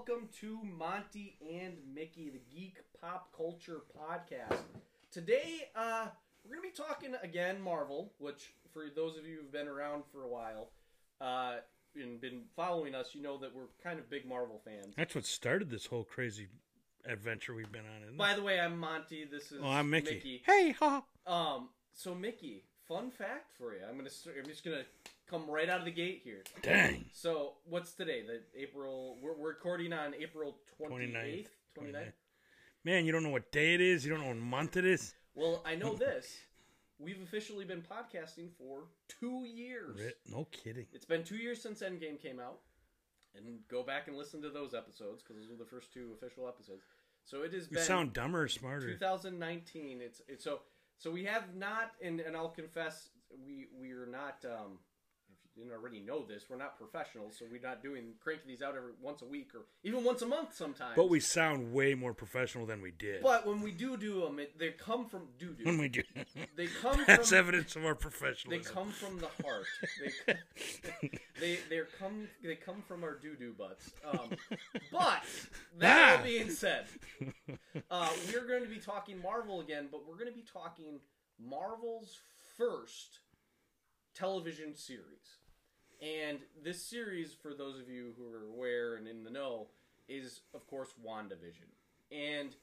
welcome to Monty and Mickey, the Geek Pop Culture Podcast. Today, uh, we're going to be talking again Marvel, which for those of you who've been around for a while uh, and been following us, you know that we're kind of big Marvel fans. That's what started this whole crazy adventure we've been on. By the way, I'm Monty. This is oh, I'm Mickey. Mickey. Hey, ha. Um, so Mickey, fun fact for you. I'm gonna. I'm just gonna come right out of the gate here. Dang. So what's today? The April. We're, we're recording on April 28th, 29th. 29th. Man, you don't know what day it is. You don't know what month it is. Well, I know this. We've officially been podcasting for two years. No kidding. It's been two years since Endgame came out, and go back and listen to those episodes because those were the first two official episodes. So it has You been sound dumber smarter. 2019. It's it's so so we have not, and and I'll confess, we we are not. Um, you didn't already know this, we're not professionals, so we're not doing cranking these out every once a week or even once a month sometimes. But we sound way more professional than we did. But when we do do them, it, they come from do when we do. They come That's from evidence of our professionalism. they come from the heart. They they they come they come from our doo doo butts. Um, but that Ah. being said, uh, we're going to be talking Marvel again, but we're going to be talking Marvel's first television series. And this series, for those of you who are aware and in the know, is of course WandaVision. And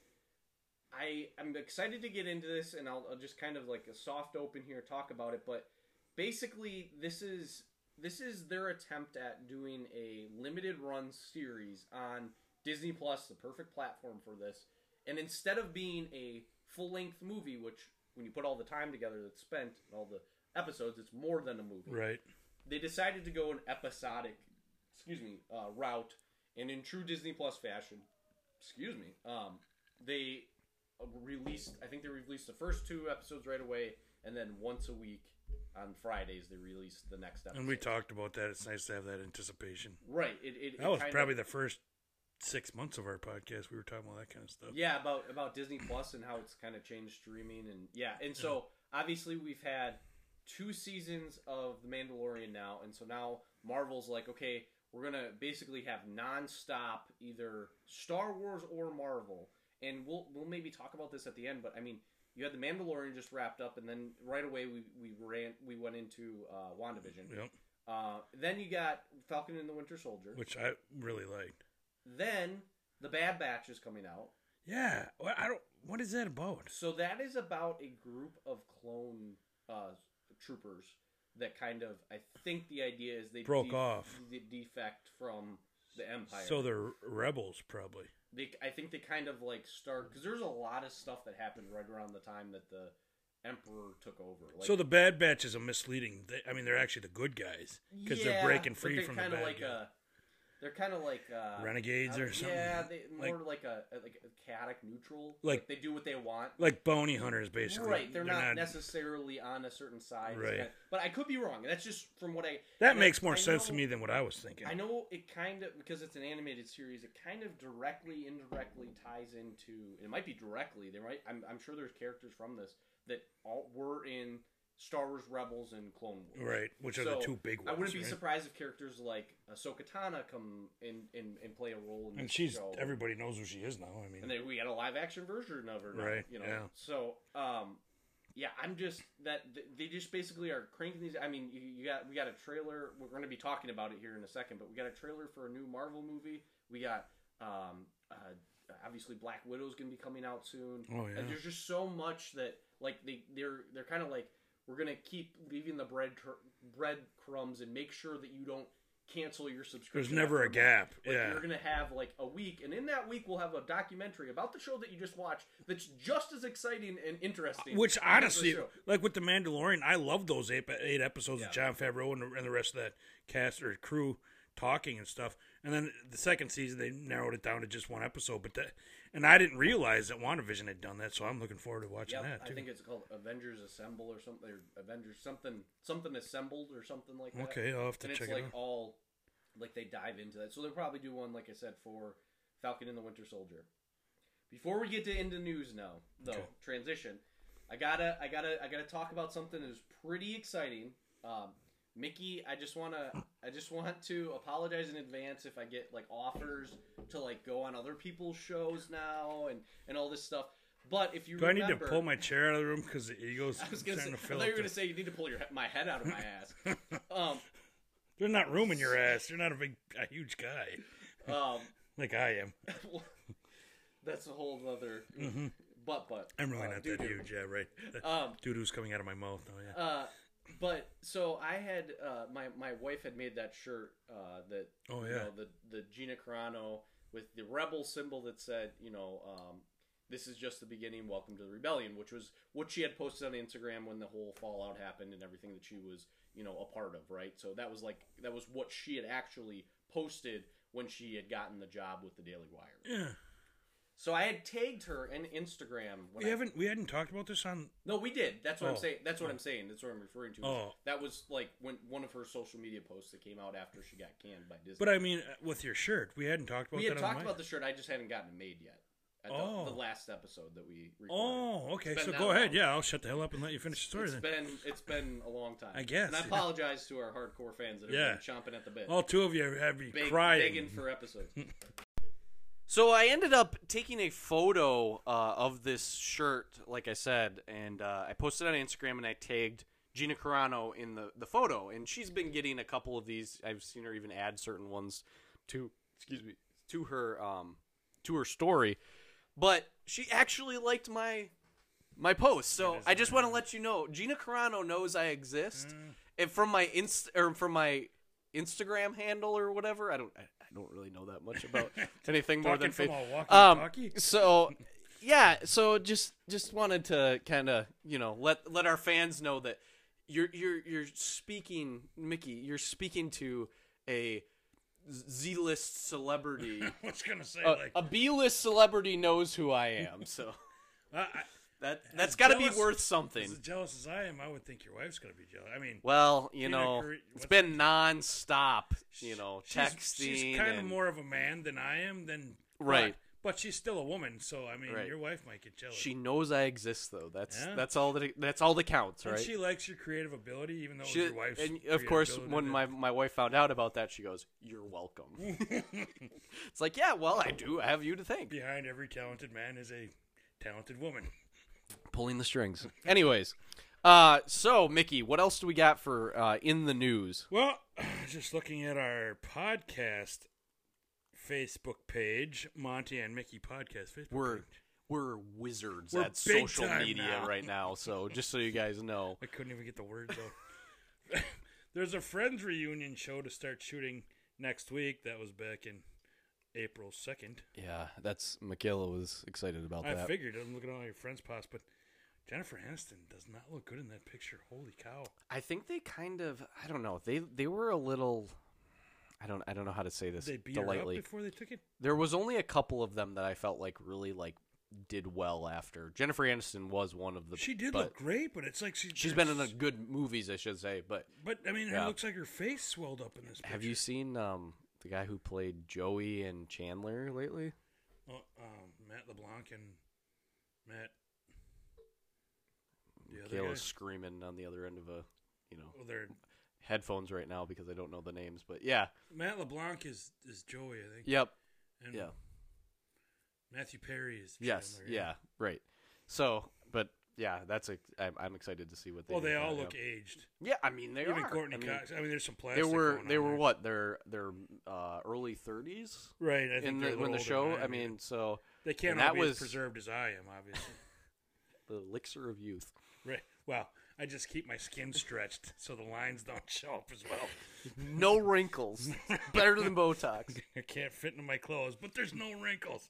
I I'm excited to get into this, and I'll, I'll just kind of like a soft open here talk about it. But basically, this is this is their attempt at doing a limited run series on Disney Plus, the perfect platform for this. And instead of being a full length movie, which when you put all the time together that's spent all the episodes, it's more than a movie right. They decided to go an episodic, excuse me, uh, route, and in true Disney Plus fashion, excuse me, um, they released. I think they released the first two episodes right away, and then once a week on Fridays they released the next episode. And we talked about that. It's nice to have that anticipation. right. It, it, That it was probably of, the first six months of our podcast. We were talking about that kind of stuff. yeah about about Disney Plus and how it's kind of changed streaming and yeah, and so obviously we've had two seasons of The Mandalorian now, and so now Marvel's like, okay, we're gonna basically have nonstop either Star Wars or Marvel, and we'll we'll maybe talk about this at the end. But I mean, you had The Mandalorian just wrapped up, and then right away we we ran we went into uh, Wandavision. Yep. Uh, then you got Falcon and the Winter Soldier. Which I really liked. Then the Bad Batch is coming out. Yeah. I don't. What is that about? So that is about a group of clone uh, troopers that kind of. I think the idea is they Broke off. de- defect from the Empire. So they're rebels, probably. they, I think they kind of like start because there's a lot of stuff that happened right around the time that the Emperor took over. Like, so the Bad Batch is a misleading. They, I mean, they're actually the good guys because Yeah, they're breaking free they're from the bad like guys. a, They're kind of like uh, Renegades or something. Yeah, they, Like- more like a like a chaotic neutral. Like- they do what they want. like bounty hunters, basically. Right, they're, not, necessarily on a certain side. Right. kinda- but I could be wrong. That's just from what I. That and I- makes more I sense to me than what I was thinking. I know it kind of because it's an animated series. It kind of directly, indirectly ties into. It might be directly. There might. I'm, I'm sure there's characters from this that all were in Star Wars Rebels and Clone Wars. Right, which are So, the two big ones. I wouldn't be right? surprised if characters like Ahsoka Tano come in and, and play a role in And this she's show. everybody knows who she is now. I mean, and then we had a live action version of her, now, Right, You know, yeah. so um, yeah, I'm just that they just basically are cranking these. I mean, you, you got we got a trailer. We're going to be talking about it here in a second, but we got a trailer for a new Marvel movie. We got um, uh, obviously Black Widow's going to be coming out soon. oh yeah, And there's just so much that like they they're they're kind of like we're gonna keep leaving the bread bread crumbs and make sure that you don't cancel your subscription. there's never a gap. Like yeah, you're gonna have like a week, and in that week we'll have a documentary about the show that you just watched that's just as exciting and interesting. Which honestly, like with the Mandalorian, I love those eight, eight episodes Yeah. of Jon Favreau and the, and the rest of that cast or crew talking and stuff. And then the second season, they narrowed it down to just one episode. But that, and I didn't realize that WandaVision had done that, so I'm looking forward to watching Yep, that Too. I think it's called Avengers Assemble or something, or Avengers something something assembled or something like that. okay, I'll have to and it's check like out. all like they dive into that. So they'll probably do one, like I said, for Falcon and the Winter Soldier. Before we get to into news now, though, Okay. transition. I gotta, I gotta, I gotta talk about something that is pretty exciting. Um, Mickey, I just wanna I just want to apologize in advance if I get like offers to like go on other people's shows now and and all this stuff. But if you Do I need to pull my chair out of the room because the ego's I was gonna say, I to thought fill you up? were gonna say you need to pull your my head out of my ass. um, There's not room in your ass. You're not a big, a huge guy um, like I am. that's a whole other butt butt. I'm really uh, not doo-doo. that huge. Yeah, right. Um, Doo doo's coming out of my mouth now. Yeah. Uh, but so I had uh, my my wife had made that shirt uh, that Oh, you yeah. know, the the Gina Carano with the rebel symbol that said you know um, this is just the beginning. Welcome to the rebellion, which was what she had posted on Instagram when the whole fallout happened and everything that she was you know a part of, right? So that was like that was what she had actually posted when she had gotten the job with the Daily Wire. yeah. So I had tagged her in Instagram. When We I, haven't we hadn't talked about this on. no, we did. That's what I'm Oh. saying. That's what I'm saying. That's what I'm referring to. Oh. That was like when one of her social media posts that came out after she got canned by Disney. But I mean, uh, with your shirt, we hadn't talked about we had talked about the shirt. I just hadn't gotten it made yet. At the, Oh. the last episode that we recorded. Oh, okay. So go ahead. long. Yeah, I'll shut the hell up and let you finish the story It's then. been it's been a long time. I guess, And I apologize to our hardcore fans that have Yeah. been chomping at the bit. All two of you have me Beg- crying. begging for episodes. so I ended up taking a photo uh, of this shirt, like I said, and uh, I posted it on Instagram and I tagged Gina Carano in the, the photo, and she's been getting a couple of these. I've seen her even add certain ones to excuse me to her um, to her story, but she actually liked my my post. So I just want to let you know, Gina Carano knows I exist, Mm. and from my inst or from my Instagram handle or whatever. I don't I don't really know that much about anything more than from fa- a walkie um, so yeah, so just just wanted to kind of you know let let our fans know that you're you're you're speaking, Mickey. You're speaking to a Z-list celebrity. I was gonna say a, like a B-list celebrity knows who I am, so I, I, that's got to be worth something. as jealous as I am, I would think your wife's gonna be jealous. I mean, Well, you know, it's been non-stop, you know, she's, texting. she's kind of more of a man than I am. Than Right. But, but she's still a woman, so I mean, Right. your wife might get jealous. She knows I exist, though. That's Yeah. that's all that that's all that counts, and right? she likes your creative ability, even though She- your wife's. and of course, when my my wife found out about that, she goes, "You're welcome." it's like, yeah, well, I do have you to thank. behind every talented man is a talented woman. Pulling the strings. Anyways, uh, so Mickey, what else do we got for uh, in the news? Well, just looking at our podcast Facebook page, Monty and Mickey podcast Facebook We're page. we're wizards We're at social media now. right now. So just so you guys know, I couldn't even get the words out. There's a Friends reunion show to start shooting next week. That was back in April 2nd. yeah, that's Michaela was excited about I that. figured. I'm looking at all your friends' posts, but Jennifer Aniston does not look good in that picture. Holy cow. I think they kind of I don't know they they were a little. I don't I don't know how to say this they beat her up before they took it? There was only a couple of them that I felt like really like did well after. Jennifer Aniston was one of the. She did but look great, but it's like she, She's been in a good movies, I should say. But But I mean, Yeah. it looks like her face swelled up in this. Picture. have you seen um the guy who played Joey and Chandler lately? Oh, um, Matt LeBlanc and Matt. The other guy. Michaela's screaming on the other end of a you know Well, they're, headphones right now because I don't know the names. But yeah, Matt LeBlanc is is Joey, I think. yep, And yeah, Matthew Perry is. yes, Chandler, yeah, right. So, but yeah, that's a. I'm, I'm excited to see what they. Well, they all look yeah. aged. Yeah, I mean they are. Even are. Courteney I mean, Cox. I mean, there's some plastic. They were they were there. what? Their their uh, early thirties right? I think the when the show. I mean, so they can't all that be was- as preserved as I am, obviously. the elixir of youth. Right. Well, I just keep my skin stretched so the lines don't show up as well. No wrinkles. Better than Botox. I can't fit into my clothes, but there's no wrinkles.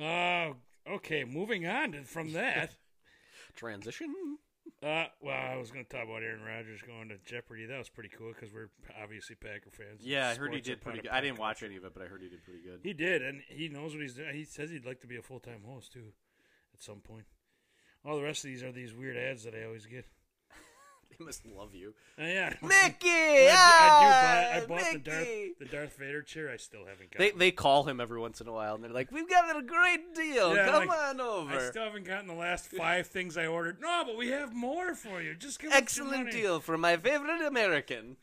Oh, okay. Moving on from that. Transition. Uh, well, I was going to talk about Aaron Rodgers going to Jeopardy. That was pretty cool because we're obviously Packer fans. Yeah, I heard he did pretty good. I didn't watch any of it, but I heard he did pretty good. He did, and he knows what he's doing. He says he'd like to be a full time host too, at some point. All the rest of these are these weird ads that I always get. they must love you, Uh, yeah. Mickey. I, ah, I do buy, I bought the Darth, the Darth Vader chair. I still haven't got. They they call him every once in a while, and they're like, "We've got a great deal. Yeah, Come like, on over. I still haven't gotten the last five things I ordered. No, but we have more for you. Just give Excellent deal for my favorite American."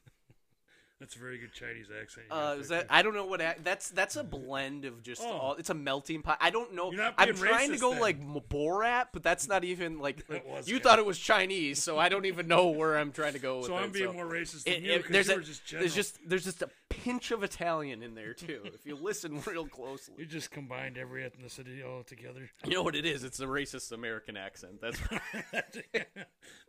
That's a very good Chinese accent. Uh, is that I don't know what ac- that's. That's a blend of just Oh. all. It's a melting pot. I don't know. You're not I'm being trying to go then. like M- Borat, but that's not even like. That was you good. thought it was Chinese, so I don't even know where I'm trying to go with So. I'm being more racist than It- you it- because there's you a, just there's just there's just a pinch of Italian in there too. if you listen real closely, You just combined every ethnicity all together. you know what it is. It's a racist American accent. That's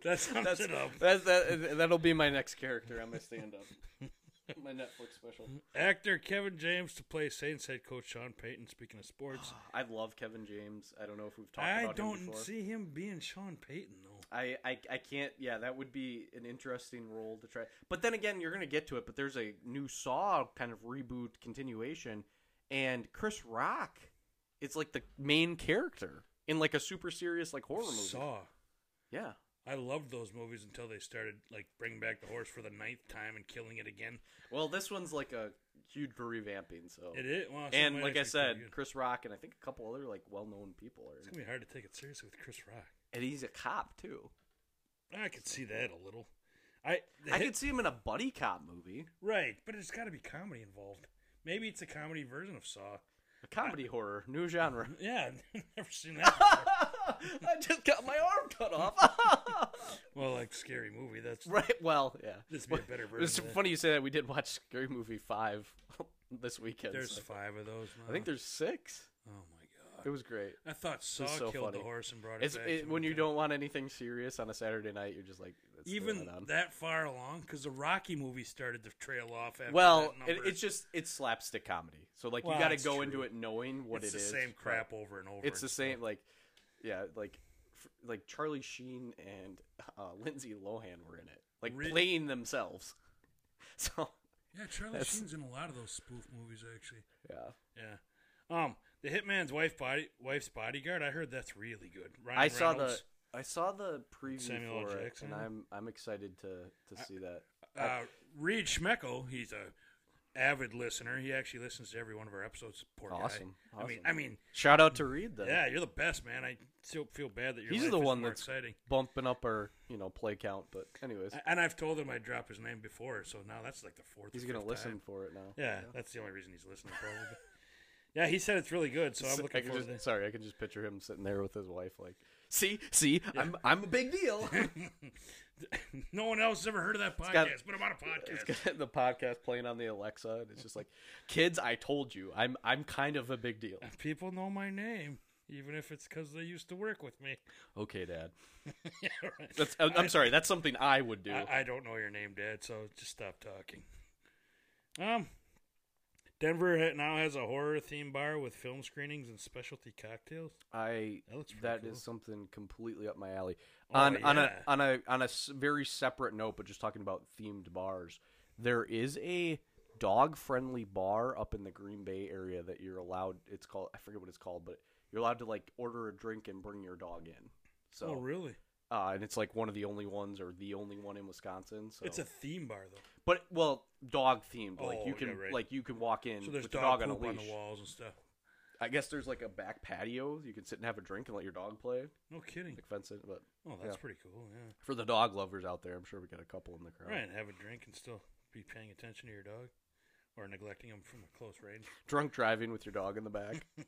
that sums that's it up. that's that. That'll be my next character on my stand-up. my Netflix special. Actor Kevin James to play Saints head coach Sean Payton. Speaking of sports, I love Kevin James. I don't know if we've talked I about him I don't before. see him being Sean Payton though. I, I I can't. Yeah, that would be an interesting role to try. But then again, you're gonna get to it. But there's a new Saw kind of reboot continuation, and Chris Rock is like the main character in like a super serious like horror movie. Saw. Yeah, I loved those movies until they started like bringing back the horse for the ninth time and killing it again. well, this one's like a huge revamping. So It is. Well, and like I actually be pretty said. Chris Rock and I think a couple other like well-known people are. it's gonna be hard to take it seriously with Chris Rock. And he's a cop too. I could see that a little. I, I hit- could see him in a buddy cop movie, right, but it's got to be comedy involved. Maybe it's a comedy version of Saw. a comedy horror, new genre. Yeah, never seen that. I just got my arm cut off. well, like scary movie. That's right. Well, yeah. This would be a better version. It's funny you say that. We did watch Scary Movie five this weekend. There's so- five of those. Now. I think there's six. Oh my god! It was great. I thought Saw so killed funny. the horse and brought it It's back. it, when you don't want anything serious on a Saturday night, you're just like even on. that far along because the Rocky movie started to trail off. After Well, that it, it's just it's slapstick comedy. So like Well, you got to go true. into it knowing what it's it the is, same crap over and over. It's the and same stuff. like yeah like like Charlie Sheen and uh, Lindsay Lohan were in it, like Re- playing themselves. So Yeah, Charlie That's- Sheen's in a lot of those spoof movies actually. yeah. Yeah. Um, the Hitman's wife body wife's bodyguard. I heard that's really good. Ryan I saw the I saw the preview Samuel for Jackson. it, and I'm I'm excited to to see that. uh, Reed Schmeckel. He's a avid listener. He actually listens to every one of our episodes. Poor Awesome, guy. I mean. I mean, Shout out to Reed then. yeah, you're the best, man. I still feel bad that your He's the one that's- exciting. bumping up our you know play count. But anyways, And I've told him I dropped his name before, so now that's like the fourth. he's gonna listen time. for it now. Yeah, that's the only reason he's listening, probably. yeah, he said it's really good, so I'm looking I forward just, to sorry, I can just picture him sitting there with his wife, like, see, see, I'm I'm a big deal. no one else has ever heard of that podcast, got- but I'm on a podcast. got the podcast playing on the Alexa, and it's just like, kids, I told you, I'm I'm kind of a big deal. People know my name, even if it's because they used to work with me. Okay, Dad. yeah, right. That's I'm, I'm sorry. That's something I would do. I, I don't know your name, Dad, so just stop talking. Um, Denver now has a horror themed bar with film screenings and specialty cocktails. I That looks that cool. is something completely up my alley. Oh, on on a on a on a very separate note, but just talking about themed bars, there is a dog friendly bar up in the Green Bay area that you're allowed. It's called I forget what it's called, but you're allowed to like order a drink and bring your dog in. So oh, really? uh, and it's like one of the only ones or the only one in Wisconsin. So It's a theme bar, though. but well dog themed. like Oh, you can yeah, right. like you can walk in So there's with your dog, dog on a poop on leash. the walls and stuff. I guess there's like a back patio. You can sit and have a drink and let your dog play. No kidding. Like fence it, but Oh, that's Yeah. pretty cool. Yeah. for the dog lovers out there, I'm sure we got a couple in the crowd. Right. Have a drink and still be paying attention to your dog, or neglecting him from a close range. Drunk driving with your dog in the back.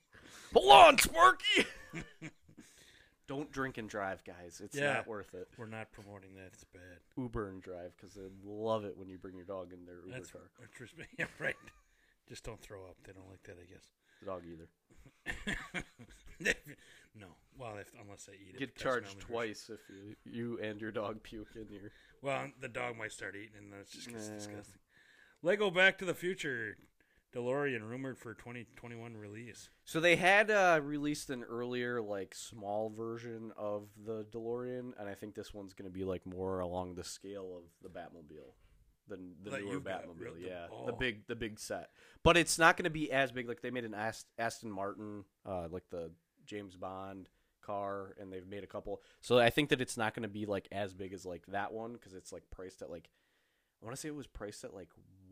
Hold on, Sparky. Don't drink and drive, guys. It's Yeah. not worth it. We're not promoting that. It's bad. Uber and drive because they love it when you bring your dog in their Uber That's car. interesting. Yeah, right. Just don't throw up. They don't like that, I guess. The dog either. no. Well, if, unless they eat it. Get that's charged malnutrition. twice if you, you and your dog puke in your. Well, the dog might start eating, and that's just gets Nah. disgusting. Lego Back to the Future DeLorean rumored for 2021 release. So they had uh, released an earlier, like small version of the DeLorean, and I think this one's going to be like more along the scale of the Batmobile than the That newer Batmobile. the- yeah, the oh. big, the big set. But it's not going to be as big. Like they made an Ast- Aston Martin, uh, like the James Bond car, and they've made a couple. So I think that it's not going to be like as big as like that one because it's like priced at like I want to say it was priced at like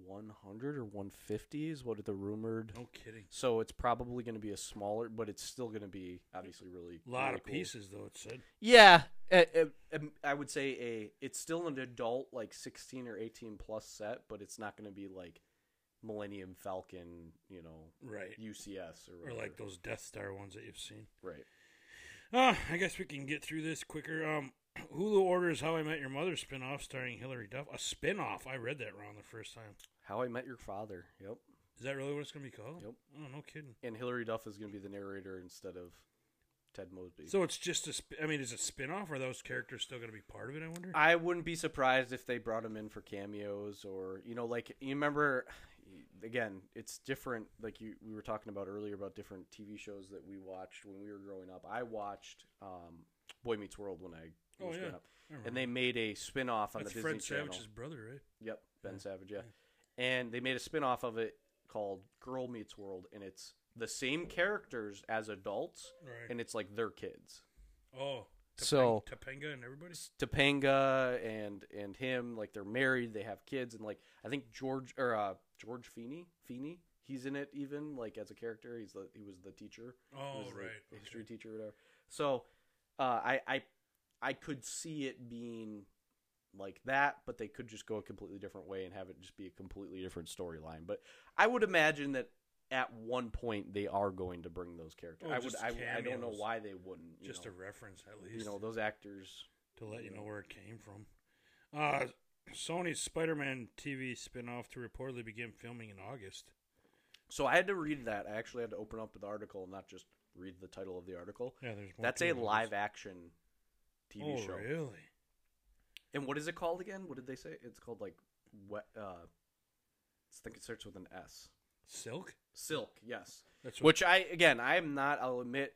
100 or 150 is what are the rumored. No kidding. So it's probably going to be a smaller, but it's still going to be obviously really A lot really of cool. pieces, though. It said. Yeah, um, I would say a it's still an adult like 16 or 18 plus set, but it's not going to be like Millennium Falcon, you know, Right. UCS or Or like those Death Star ones that you've seen. right. Uh, I guess we can get through this quicker. Um, Hulu orders How I Met Your Mother spin-off starring Hilary Duff. A spin-off. I read that wrong the first time. How I Met Your Father. Yep. Is that really what it's going to be called? Yep. Oh, no kidding. And Hilary Duff is going to be the narrator instead of Ted Mosby. So it's just a. Sp- I mean, is it spin-off? Or are those characters still going to be part of it? I wonder. I wouldn't be surprised if they brought him in for cameos or you know like you remember again it's different like you we were talking about earlier about different TV shows that we watched when we were growing up. I watched um, Boy Meets World when I Oh, was yeah. growing up. And they made a spin-off on That's the Fred Disney Channel. Savage's brother, right? Yep, Ben Yeah. Savage, yeah. And they made a spin-off of it called Girl Meets World and it's the same characters as adults Right. and it's like their kids. oh, Topanga, So- Topanga and everybody. Topanga and and him like they're married, they have kids, and like I think George or uh, George Feeny, Feeny, he's in it even like as a character. He's the he was the teacher. Oh, was the right. history okay. teacher or whatever. So uh, I I I could see it being like that, but they could just go a completely different way and have it just be a completely different storyline. But I would imagine that at one point they are going to bring those characters. Oh, I would I, I don't know why they wouldn't. You Just know, a reference, at least. you know those actors. to let you know where it came from. Uh, Sony's Spider-Man TV spin-off to reportedly begin filming in August. So I had to read that. I actually had to open up the article and not just read the title of the article. Yeah, there's more That's a it, I guess. live action TV oh, show. really? And what is it called again? What did they say? It's called like what uh I think it starts with an S. Silk? Silk, yes. That's Which I again, I am not I'll admit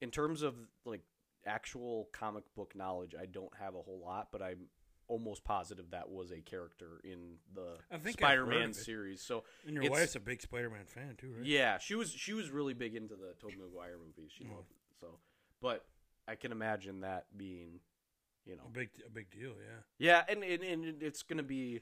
in terms of like actual comic book knowledge, I don't have a whole lot, but I'm almost positive that was a character in the Spider-Man series. So and your wife's a big Spider-Man fan too, right? Yeah, she was she was really big into the Tobey Maguire movies. She Oh. loved it. So, but I can imagine that being, you know, A big, a big deal. Yeah. yeah, and and, and it's going to be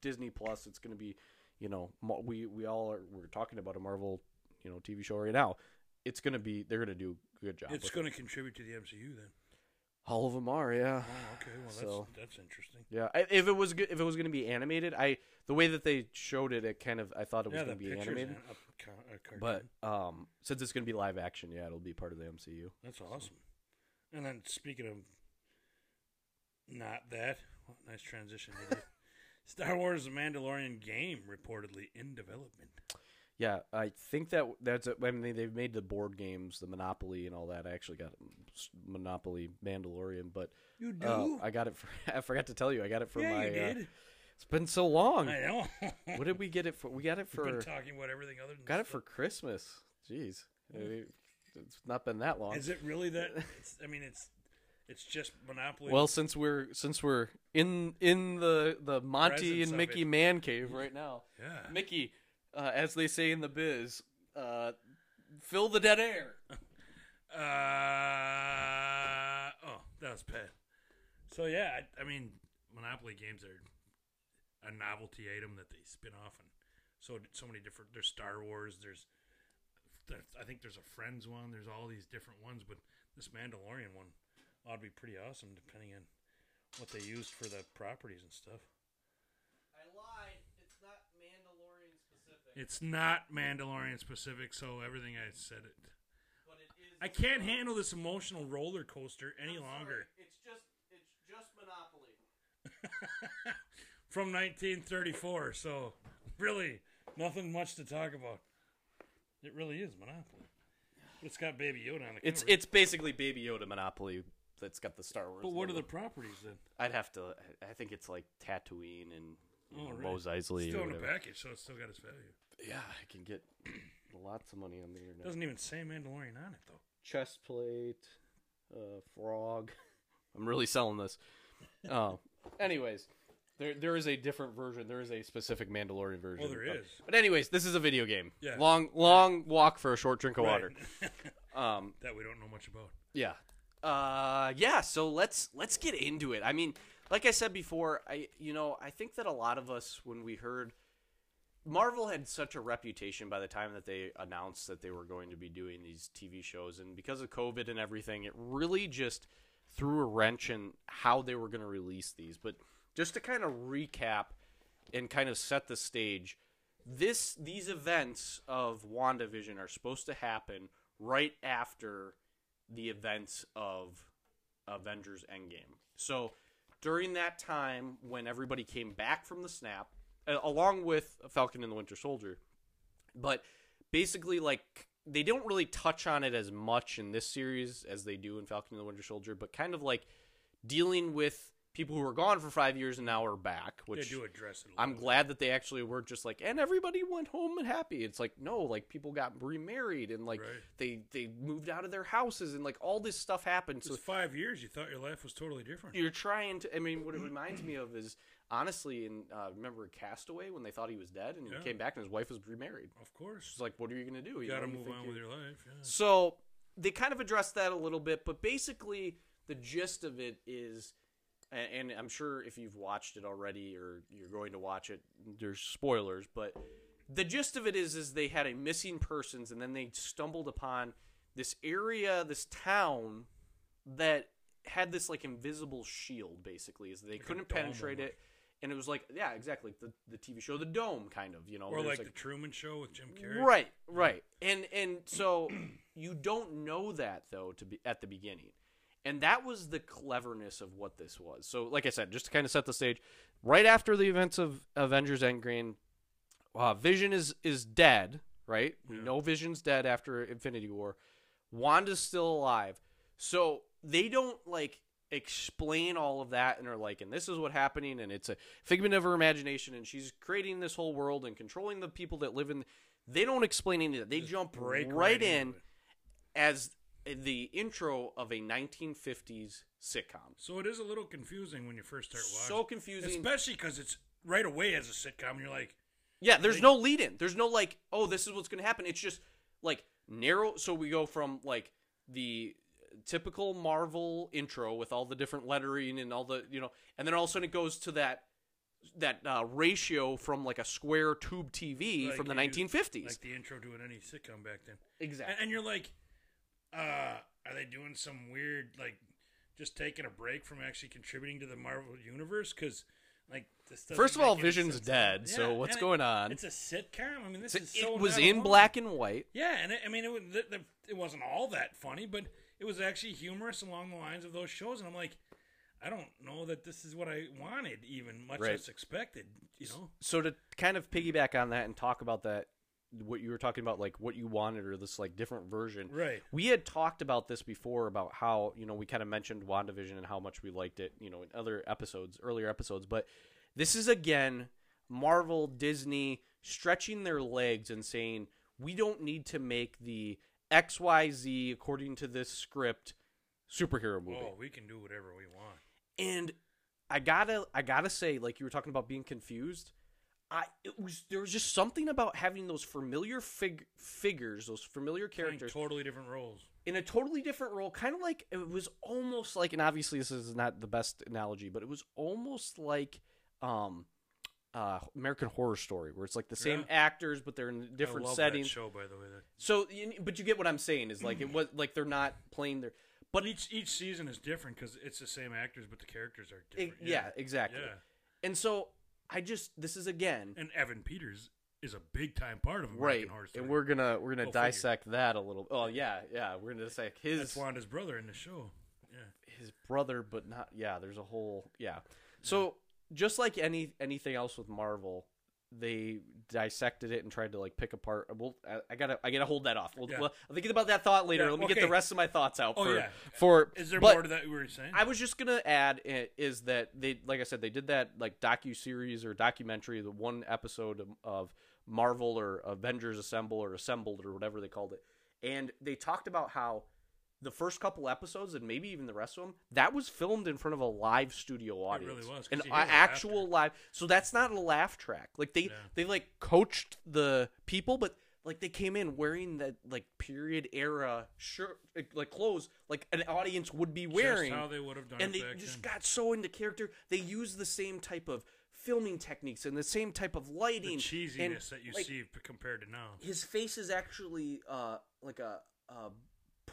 Disney Plus. It's going to be, you know, we we all are we're talking about a Marvel, you know, TV show right now. It's going to be they're going to do a good job. It's going it. to contribute to the MCU then. all of them are, yeah. Oh, okay. Well, that's So- that's interesting. Yeah, I- if it was if it was going to be animated, I the way that they showed it, it kind of I thought it was Yeah, going to be animated. and a, a cartoon. But um, since it's going to be live action, yeah, it'll be part of the MCU. That's awesome. And then speaking of not that, well, nice transition. Star Wars: The Mandalorian game reportedly in development. Yeah, I think that that's. I mean, they- they've made the board games, the Monopoly, and all that. I actually got Monopoly Mandalorian, but You do? uh, I got it for. I forgot to tell you, I got it for yeah, my. you uh, it's been so long. I know. What did we get it for? We got it We've been for. talking about everything other than Got it for Christmas. Jeez, It- it's not been that long. Is it really that? It's, I mean, it's it's just Monopoly. Well, since we're since we're in in the the Monty Presence and Mickey it. man cave right now, yeah. Mickey, uh, as they say in the biz, uh, fill the dead air. Uh, oh, that was bad. So yeah, I, I mean, Monopoly games are a novelty item that they spin off, and so so many different. There's Star Wars. There's, there's I think there's a Friends one. There's all these different ones, but this Mandalorian one ought to be pretty awesome, depending on what they used for the properties and stuff. I lied. It's not Mandalorian specific, It's not Mandalorian specific, so everything I said it. but it is. I can't handle this emotional roller coaster any longer. It's just it's just Monopoly. from 1934. So, really, nothing much to talk about. It really is Monopoly. It's got Baby Yoda on the It's it's basically Baby Yoda Monopoly that's got the Star Wars. But what are the properties then? I'd have to. I think it's like Tatooine and you Oh, know, right. Mos Eisley Still in a package, so it's still got its value. Yeah, I can get lots of money on the internet. Doesn't even say Mandalorian on it though. chest plate, uh, frog. I'm really selling this. Uh, anyways, there there is a different version. There is a specific Mandalorian version. Oh, there is. But anyways, this is a video game. Yeah. Long long walk for a short drink of Right. water. Um, that we don't know much about. yeah. Uh, yeah. So let's let's get into it. I mean, like I said before, I you know I think that a lot of us when we heard Marvel had such a reputation by the time that they announced that they were going to be doing these TV shows, and because of COVID and everything, it really just threw a wrench in how they were going to release these. But just to kind of recap and kind of set the stage, this these events of WandaVision are supposed to happen right after the events of Avengers Endgame. So during that time when everybody came back from the snap, along with Falcon and the Winter Soldier, but basically like they don't really touch on it as much in this series as they do in Falcon and the Winter Soldier, but kind of like dealing with people who were gone for five years and now are back. They Which do address it. A I'm glad that they actually were just like, and everybody went home and happy. It's like no, like people got remarried and like Right. they they moved out of their houses and like all this stuff happened. So five years. You thought your life was totally different. you're trying to. I mean, what it reminds me of is honestly, and uh, remember Castaway when they thought he was dead and Yeah. he came back and his wife was remarried. Of course. It's like, what are you gonna do? you You got to move on with your life. Yeah. so they kind of address that a little bit, but basically the gist of it is, a- and I'm sure if you've watched it already or you're going to watch it, there's spoilers, but the gist of it is, is they had a missing persons, and then they stumbled upon this area, this town that had this like invisible shield, basically, is they a couldn't penetrate it. And it was like, yeah, exactly, the the TV show, The Dome, kind of, you know, Or there's, like, the Truman Show with Jim Carrey. Right, right. And and so you don't know that though to be at the beginning. And that was the cleverness of what this was. So like I said, just to kind of set the stage, right after the events of Avengers Endgame, uh, Vision is is dead, right? Yeah. know Vision's dead after Infinity War. Wanda's still alive. So they don't like explain all of that and are like, and this is what happening, and it's a figment of her imagination, and she's creating this whole world and controlling the people that live in. They don't explain any of that. They Just jump right, into in as the intro of a 1950s sitcom. So it is a little confusing when you first start watching. So confusing. Especially because it's right away as a sitcom. You're like, Yeah, there's no lead in. There's no like, oh, this is what's going to happen. It's just like narrow. So we go from like the typical Marvel intro with all the different lettering and all the you know, and then all of a sudden it goes to that that uh, ratio from like a square tube TV Like from the you- 1950s. like the intro to any sitcom back then. exactly. And, and you're like, uh, are they doing some weird, like, just taking a break from actually contributing to the Marvel universe? Because, like, First of all, Vision's sense. dead. so what's going it, on? It's a sitcom. I mean, this is so it was in black and white. Yeah, and it, I mean, it was the, the, it wasn't all that funny, but it was actually humorous along the lines of those shows. And I'm like, I don't know that this is what I wanted, even much Right. less expected. You know, so to kind of piggyback on that and talk about that what you were talking about like what you wanted or this like different version right? we had talked about this before about how you know we kind of mentioned wandavision and how much we liked it you know in other episodes earlier episodes but this is again marvel disney stretching their legs and saying we don't need to make the xyz according to this script superhero movie Oh, we can do whatever we want. and I gotta I gotta say, like you were talking about being confused. I it was there was just something about having those familiar fig- figures, those familiar Playing characters totally different roles. in a totally different role, kind of like it was almost like, and obviously this is not the best analogy, but it was almost like um, uh, American Horror Story, where it's like the same Yeah. actors, but they're in different I love settings. That show, by the way, that So, but you get what I'm saying is like it was like they're not playing their, But each each season is different because it's the same actors, but the characters are different. yeah, exactly. Yeah. And so I just this is again And Evan Peters is a big time part of American right Horror Story. and we're gonna we're gonna Go figure. dissect that a little oh yeah yeah we're gonna dissect his That's Wanda's brother in the show. Yeah. his brother but not yeah there's a whole yeah so just like any anything else with marvel they dissected it and tried to like pick apart well i, I gotta i gotta hold that off we'll, Yeah. well, i'm thinking about that thought later Yeah, let me get the rest of my thoughts out Oh, for yeah. for Is there more to that you were saying? I was just gonna add i- is that they, like I said, they did that like docu series or documentary, the one episode of, of Marvel or Avengers Assemble or Assembled or whatever they called it, and they talked about how the first couple episodes and maybe even the rest of them that was filmed in front of a live studio audience, really was, an you hear a- actual live. So that's not a laugh track. Like they Yeah. they like coached the people, but like they came in wearing that like period era shirt like clothes like an audience would be wearing Just how they would have done and it they just then. got so into character they used the same type of filming techniques and the same type of the lighting cheesiness and, that you like, see compared to now. his face is actually uh like a, a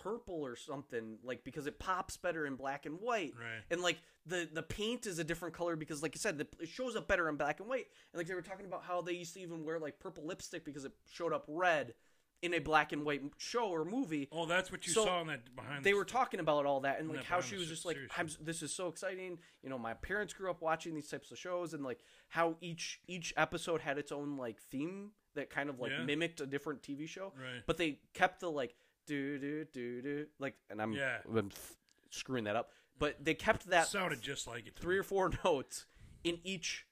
purple or something like because it pops better in black and white Right. and like the the paint is a different color because like i said the, it shows up better in black and white and like they were talking about how they used to even wear like purple lipstick because it showed up red in a black and white show or movie Oh, that's what you So, saw in that behind. The They the were talking about all that and like that how she was just like I'm, this is so exciting you know my parents grew up watching these types of shows and like how each each episode had its own like theme that kind of like Yeah. mimicked a different tv show Right. but they kept the like do do do do like and i'm Yeah. I'm screwing that up but they kept that sounded just like it. three me. or four notes in each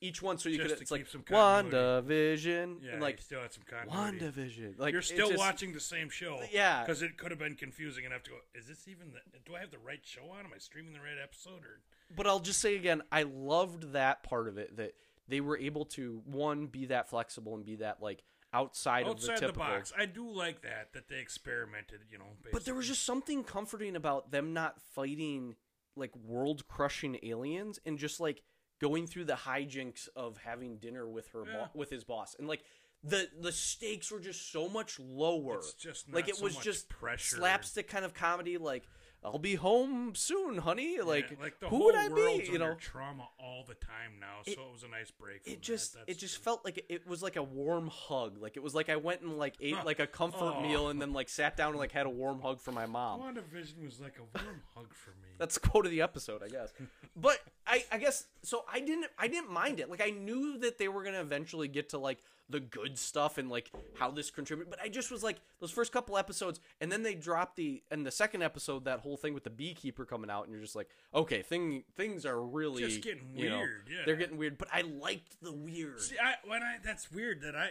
each one so you Just could it's like keep some continuity. WandaVision Yeah, and like like still had some continuity. WandaVision like You're still just- watching the same show. Yeah. because it could have been confusing enough to go. Is this even the? Do I have the right show on? Am I streaming the right episode? Or but I'll just say again, I loved that part of it that they were able to one be that flexible and be that like outside, of the outside the, typical. box, I do like that that they experimented. You know, But there was just something comforting about them not fighting like world crushing aliens and just like going through the hijinks of having dinner with her Yeah. bo- with his boss and like the the stakes were just so much lower. It's just like it so was just pressure. slapstick kind of comedy like I'll be home soon, honey. Like, Yeah, like the who whole would I world's be? You know, trauma all the time now. So It- was a nice break. It just that. it just felt like it, it was like a warm hug. Like it was like I went and like ate like a comfort Oh. meal and then like sat down and like had a warm hug for my mom. WandaVision was like a warm hug for me. That's the quote of the episode, I guess. But I, I guess so. I didn't, I didn't mind it. Like I knew that they were gonna eventually get to like the good stuff and like how this contributed. But I just was like those first couple episodes, and then they dropped the and the second episode that whole thing with the beekeeper coming out, and you're just like, okay, thing things are really Just getting you know, weird, yeah. they're getting weird. But I liked the weird. See, I when I that's weird that I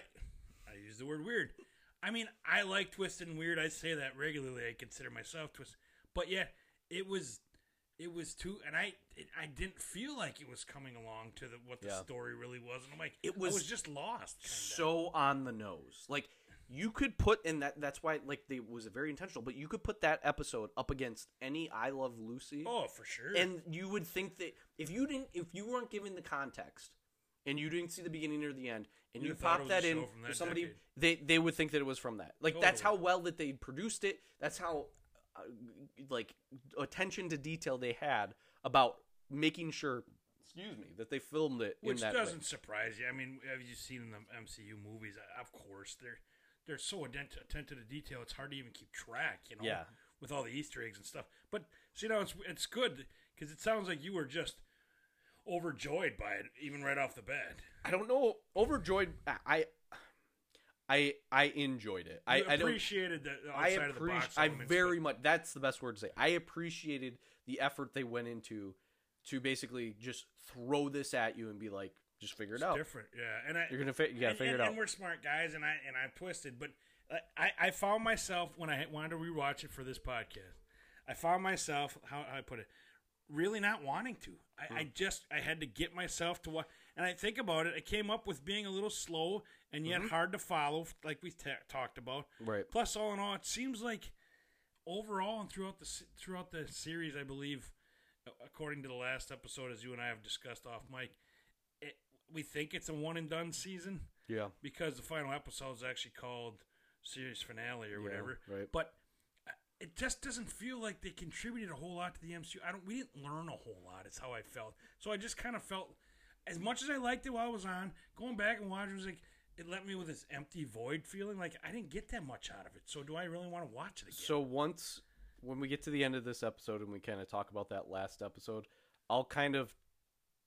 I use the word weird. I mean, I like twisted and weird. I say that regularly. I consider myself twisted, but yeah, it was it was too, and I it, I didn't feel like it was coming along to the, what the Yeah. story really was, and I'm like, It was was just lost. Kinda. so on the nose. Like you could put in that. That's why like they was very intentional. But you could put that episode up against any I Love Lucy. oh, for sure. and you would think that if you didn't if you weren't given the context and you didn't see the beginning or the end and You'd you pop that in show from to that somebody decade. they they would think that it was from that like that's how well that they produced it that's how like attention to detail they had about making sure excuse me that they filmed it Which in that way. doesn't surprise you. I mean, have you seen in the MCU movies? uh, Of course, they're they're so attentive attentive to detail. It's hard to even keep track. You know, Yeah. with all the Easter eggs and stuff. But so, you know, it's it's good because it sounds like you were just overjoyed by it, even right off the bat. I don't know overjoyed I I I enjoyed it I You I appreciated the the I outside of the box. I very much. That's the best word to say. I appreciated the effort they went into to basically just throw this at you and be like, just figure it it's out. different. Yeah, and I You're gonna fi- you gotta and, figure and, it out. And we're smart guys, and I and I twisted, but uh, I I found myself when I wanted to rewatch it for this podcast. I found myself how I put it, really not wanting to. I, I hmm. just I had to get myself to what. And I think about it, it came up with being a little slow and yet mm-hmm. hard to follow, like we ta talked about. Right. Plus, all in all, it seems like overall and throughout the throughout the series, I believe, according to the last episode, as you and I have discussed off mic, it, we think it's a one and done season Yeah. because the final episode is actually called series finale or Yeah, whatever. right. But it just doesn't feel like they contributed a whole lot to the MCU. I don't. We didn't learn a whole lot. Is how I felt. So I just kind of felt, as much as I liked it while I was on, going back and watching was like. It left me with this empty void feeling, like I didn't get that much out of it. So, do I really want to watch it again? So once when we get to the end of this episode and we kind of talk about that last episode, I'll kind of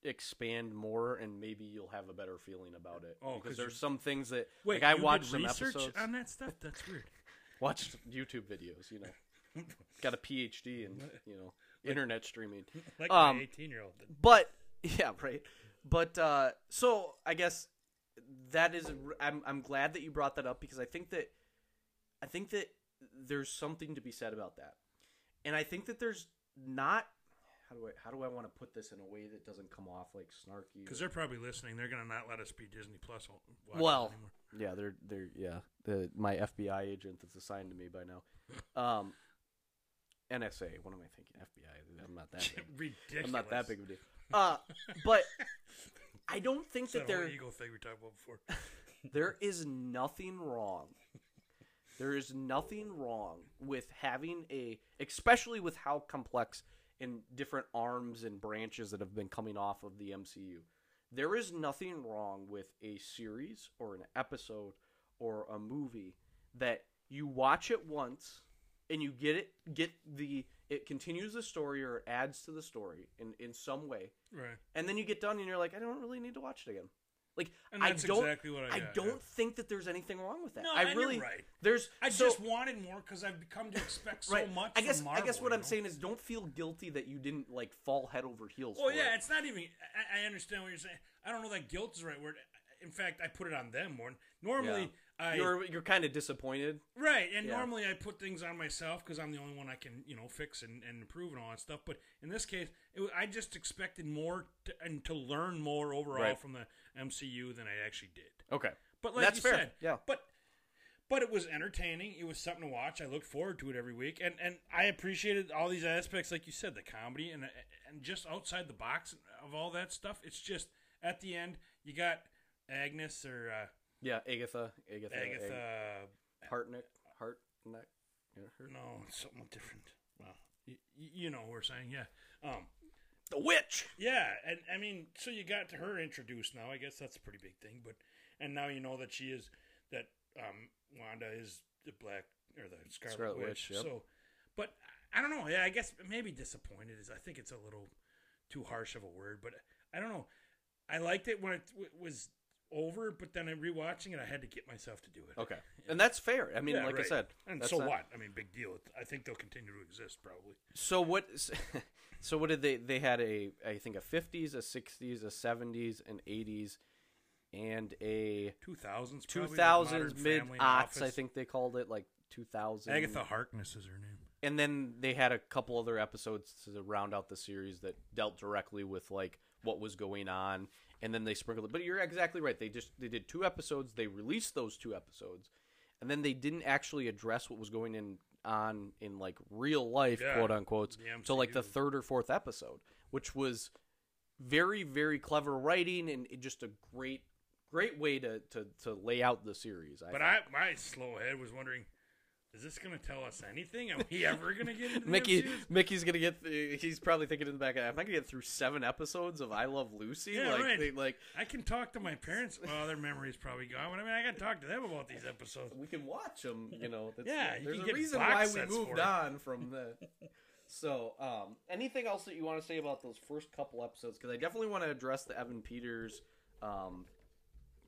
expand more and maybe you'll have a better feeling about it. Oh, because there's some things that Wait, like I you watched some research episodes, on that stuff. That's weird. watched YouTube videos. You know, got a PhD in you know internet streaming. Like Um, my eighteen-year-old. but yeah right but uh so i guess that is i'm i'm glad that you brought that up because i think that i think that there's something to be said about that and i think that there's not how do i how do i want to put this in a way that doesn't come off like snarky Because they're probably listening. They're gonna not let us be Disney Plus. well anymore. Yeah, they're they're yeah. The my FBI agent that's assigned to me by now. Um, NSA. What am I thinking? FBI. I'm not that. Big. Ridiculous. I'm not that big of a deal. Uh, but I don't think that that there ego thing we talked about before. there is nothing wrong. There is nothing wrong with having a, especially with how complex and different arms and branches that have been coming off of the MCU. There is nothing wrong with a series or an episode or a movie that you watch it once and you get it get the it continues the story or it adds to the story in in some way Right. and then you get done and you're like I don't really need to watch it again. Like I don't exactly I I got, don't yeah. think that there's anything wrong with that. No, I really right. there's I so- just wanted more because I've become to expect so much. I guess from I guess what I'm know? saying is don't feel guilty that you didn't like fall head over heels. Well, for yeah, it. it's not even. I, I understand what you're saying. I don't know that guilt is the right word. In fact, I put it on them more. Normally, I you're you're kind of disappointed. right, and Yeah. normally I put things on myself because I'm the only one I can, you know, fix and, and improve and all that stuff. But in this case, it, I just expected more to, and to learn more overall Right. from the MCU than I actually did. Okay, But like That's you fair, said, yeah. But but it was entertaining. It was something to watch. I looked forward to it every week, and and I appreciated all these aspects, like you said, the comedy and and just outside the box of all that stuff. It's just at the end you got Agnes or uh, yeah, Agatha, Agatha, Agatha. Ag- Hartnett, Hartnett. Yeah, her- no, something different. Well, you, you know what we're saying, yeah. Um, The witch. Yeah, and I mean, so you got to her introduced now. I guess that's a pretty big thing. But and now you know that she is that um, Wanda is the black or the Scarlet, Scarlet Witch. Witch, yep. So, but I don't know. Yeah, I guess maybe disappointed is. I think it's a little too harsh of a word, but I don't know. I liked it when it w- was over, but then in rewatching it, I had to get myself to do it. Okay, and that's fair. I mean, Yeah, like I said, and so not- what? I mean, big deal. I think they'll continue to exist probably. So what? So what did they? They had a I think a fifties, a sixties, a seventies, an eighties, and a Two thousands, two thousands mid aughts. I think they called it like two thousand. Agatha Harkness is her name. and then they had a couple other episodes to round out the series that dealt directly with like what was going on and then they sprinkled it. But you're exactly right. They just they did two episodes. They released those two episodes and then they didn't actually address what was going in on in like real life Yeah, quote unquote until like the third or fourth episode which was very very clever writing and just a great great way to to, to lay out the series I But thought. I, my slow head was wondering, is this going to tell us anything? Are we ever going to get into Mickey, MCU? Mickey's gonna get. th- He's probably thinking in the back. Of that. Am I gonna get through seven episodes of I Love Lucy? Yeah, like, right. they, like I can talk to my parents. Well, their memory's probably gone. But I mean, I got to talk to them about these episodes. we can watch them. You know, that's, Yeah, you there's can a reason why we moved on from the. So, um, anything else that you want to say about those first couple episodes? Because I definitely want to address the Evan Peters, um,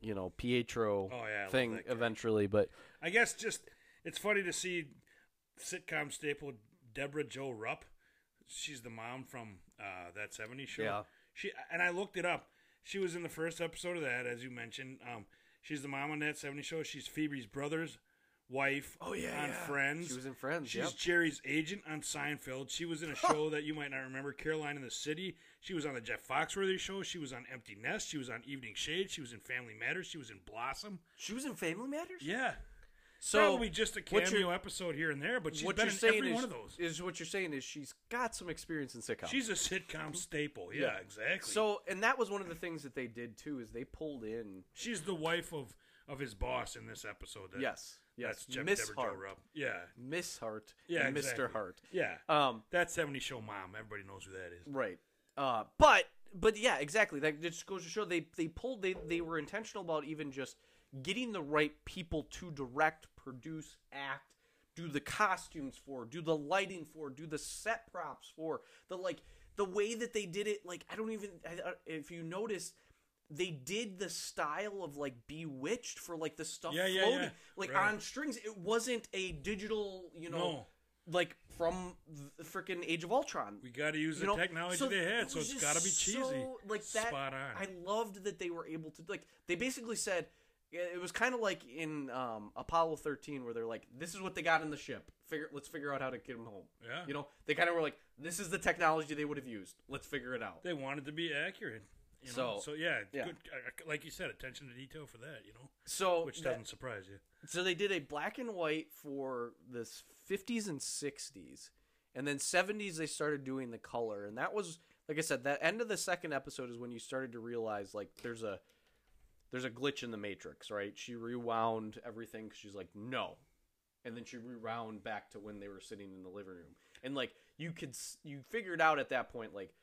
you know, Pietro Oh, yeah, thing eventually. But I guess just it's funny to see sitcom staple Debra Jo Rupp. She's the mom from uh, that '70s show. Yeah. She and I looked it up. She was in the first episode of that, as you mentioned. Um, she's the mom on that '70s show. She's Phoebe's brother's wife. Oh, yeah, on yeah. Friends. She was in Friends, She's yep. Jerry's agent on Seinfeld. She was in a show that you might not remember, Caroline in the City. She was on the Jeff Foxworthy show. She was on Empty Nest. She was on Evening Shade. She was in Family Matters. She was in Blossom. she was in Family Matters. Yeah. So Probably just a cameo episode here and there, but she's what been you're in saying every is, one of those. is what you're saying is she's got some experience in sitcoms. She's a sitcom staple. Yeah, exactly. So, and that was one of the things that they did too, is they pulled in. she's the wife of of his boss in this episode. That, Yes, yes, that's Jeff Miss Hart. Yeah, Miss Hart, Yeah, and exactly. Mr. Hart. yeah. Um, that '70s show mom. Everybody knows who that is. right. Uh, but but yeah, exactly. That just goes to show they they pulled they they were intentional about even just getting the right people to direct, produce, act, do the costumes for, do the lighting for, do the set props for, the like the way that they did it. Like I don't even if you notice. They did the style of like Bewitched for like the stuff Yeah, yeah, floating, yeah. like Right. on strings. It wasn't a digital, you know, No. like from the freaking Age of Ultron. We got to use You the know, technology so they had, it so it's got to be cheesy. so, like that. Spot on. I loved that they were able to like. They basically said it was kind of like in um, Apollo 13, where they're like, "This is what they got in the ship. Figure, let's figure out how to get them home." Yeah. You know, they kind of were like, "This is the technology they would have used. Let's figure it out." they wanted to be accurate. You know? So- so yeah, yeah. Good, uh, like you said, attention to detail for that. You know, So which doesn't surprise you. So they did a black and white for the 50s and 60s. And then 70s they started doing the color. And that was like I said, that end of the second episode is when you started to realize like there's a there's a glitch in the matrix, right? She rewound everything 'cause she's like, "No." And then she rewound back to when they were sitting in the living room. And like you could you figured out at that point like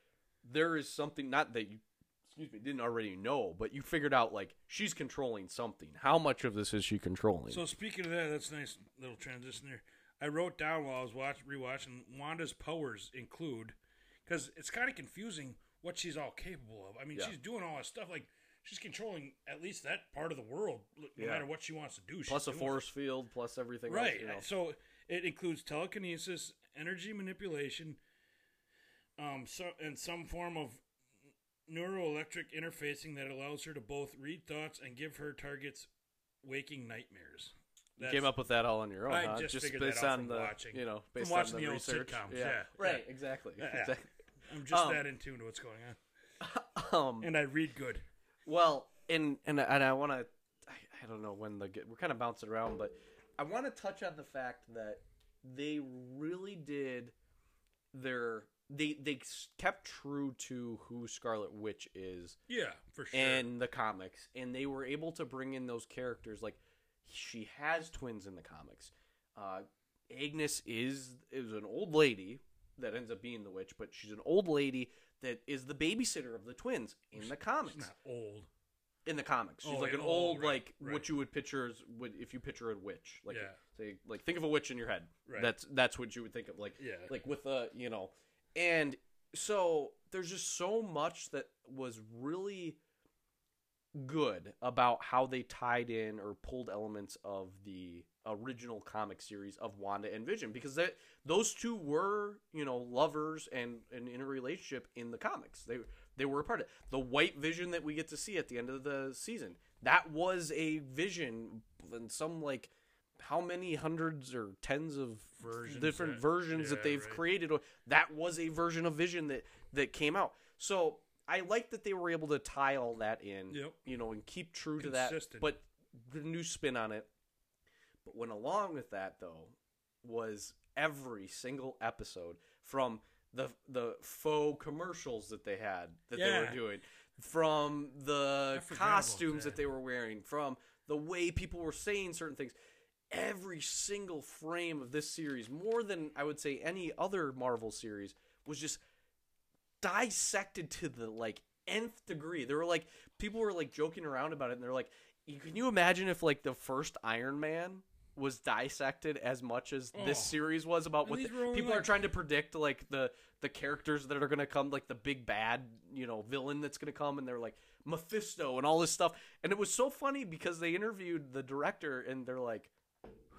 there is something not that you excuse me didn't already know, but you figured out like she's controlling something. How much of this is she controlling? So speaking of that, that's a nice little transition there. I wrote down while I was watch, rewatching Wanda's powers include because it's kind of confusing what she's all capable of. I mean, Yeah. she's doing all this stuff like she's controlling at least that part of the world, no Yeah. matter what she wants to do. plus a doing force field, plus everything it. right? else. You know. So it includes telekinesis, energy manipulation, um, so and some form of neuroelectric interfacing that allows her to both read thoughts and give her targets waking nightmares. You came up with that all on your own, I huh? just figured based that out on from the watching- you know from based watching on the the old research. sitcoms, yeah, right, yeah. exactly, Yeah, yeah. exactly. I'm just Um, that in tune to what's going on, Um, and I read good. Well, and and and I want to, I, don't know when the we're kind of bouncing around, but I want to touch on the fact that they really did their they they kept true to who Scarlet Witch is Yeah, for sure. in the comics, and they were able to bring in those characters. Like she has twins in the comics. Uh, Agnes is is an old lady that ends up being the witch, but she's an old lady that is the babysitter of the twins in the comics. She's not old. In the comics, she's Oh, like an oh, old right, like right. what you would picture as would if you picture a witch. Like Yeah. say like think of a witch in your head. Right. That's that's what you would think of. Like Yeah. like with a you know and so there's just so much that was really good about how they tied in or pulled elements of the original comic series of Wanda and Vision because that those two were you know lovers and, and in a relationship in the comics they they were a part of it. the white vision that we get to see at the end of the season that was a vision and some like how many hundreds or tens of Versions different that- versions that they've right. created that was a version of vision that that came out so i like that they were able to tie all that in Yep. you know and keep true to that but the new spin on it but went along with that though was every single episode from the the faux commercials that they had that they were doing from the I forgot about costumes that. that. they were wearing from the way people were saying certain things every single frame of this series more than i would say any other marvel series was just dissected to the like nth degree. There were like people were like joking around about it, and they're like, "Can you imagine if like the first Iron Man was dissected as much as this Oh. series was about And what the- people are trying to predict like the the characters that are going to come, like the big bad you know villain that's going to come, and they're like Mephisto and all this stuff. And it was so funny because they interviewed the director, and they're like.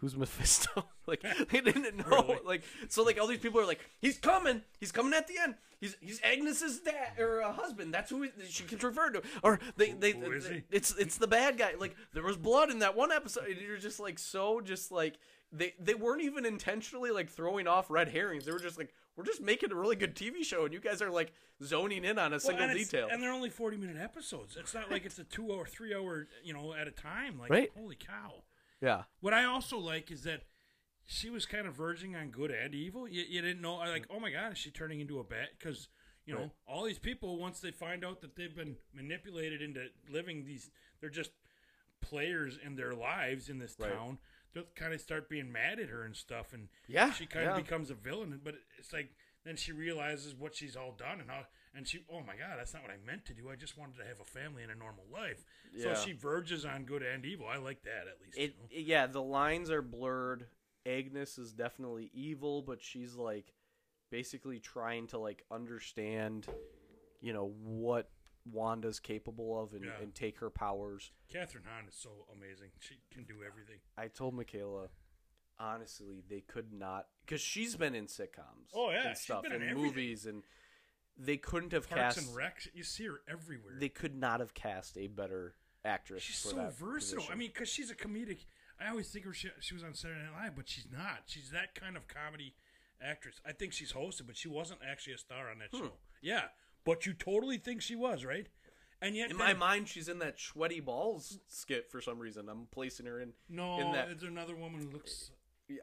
Who's Mephisto? like they didn't know. Really? Like so, like all these people are like, he's coming. He's coming at the end. He's he's Agnes's dad or uh, husband. That's who she gets referred to. Or they they, Who is he? it's it's the bad guy. Like there was blood in that one episode. And you're just like so just like they they weren't even intentionally like throwing off red herrings. They were just like we're just making a really good TV show, and you guys are like zoning in on a Well, single and detail. and they're only forty minute episodes. It's not like it's a two or three hour, you know, at a time. Like, Right. holy cow! Yeah, What I also like is that she was kind of verging on good and evil. You, you didn't know, like, oh my god, is she turning into a bat? Because you know, Right. all these people once they find out that they've been manipulated into living these, they're just players in their lives in this Right. town. They'll kind of start being mad at her and stuff, and Yeah, she kind yeah. of becomes a villain. But it's like then she realizes what she's all done, and how, and she, oh my god, that's not what I meant to do. I just wanted to have a family and a normal life. Yeah. So she verges on good and evil. I like that at least. it, you know? yeah the lines are blurred agnes is definitely evil but she's like basically trying to like understand you know what wanda's capable of and, Yeah. and take her powers Kathryn Hahn is so amazing. She can do everything. i told michaela honestly they could not because she's been in sitcoms Oh, yeah, and she's stuff been in and everything. movies and they couldn't have Parks cast and Rec, you see her everywhere. they could not have cast a better actress she's so versatile. position. I mean, because she's a comedic. I always think her she, she was on Saturday Night Live, but she's not. She's that kind of comedy actress. I think she's hosted, but she wasn't actually a star on that Hmm. show. Yeah, but you totally think she was, right? and yet In then- my mind, she's in that sweaty balls skit for some reason. I'm placing her in. no, in that- there's another woman who looks.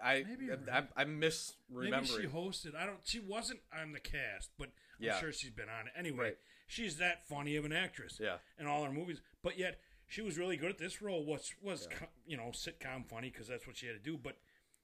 I Maybe I, right. I, am Maybe she hosted. I don't. She wasn't on the cast, but I'm sure she's been on it. Anyway, Right. she's that funny of an actress. Yeah. in all her movies. But yet she was really good at this role. Was was co- you know sitcom funny because that's what she had to do. But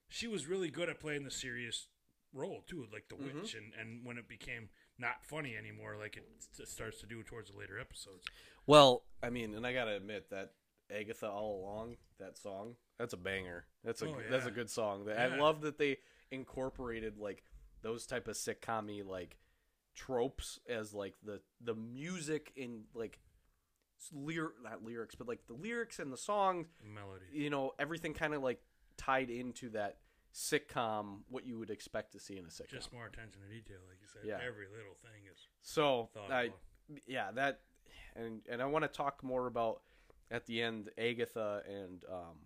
she was really good at playing the serious role too, like the Mm-hmm. witch. And and when it became not funny anymore, like it s- starts to do towards the later episodes. Well, I mean, and I gotta admit that Agatha all along that song that's a banger. That's a Oh, that's a good song. I love that they incorporated like those type of sitcom like tropes as like the the music in like lyr not lyrics but like the lyrics and the songs Melody. you know everything kind of like tied into that sitcom what you would expect to see in a sitcom Just more attention to detail, like you said. Yeah. Every little thing is So thought I, about. yeah, that, and and I want to talk more about at the end Agatha and um,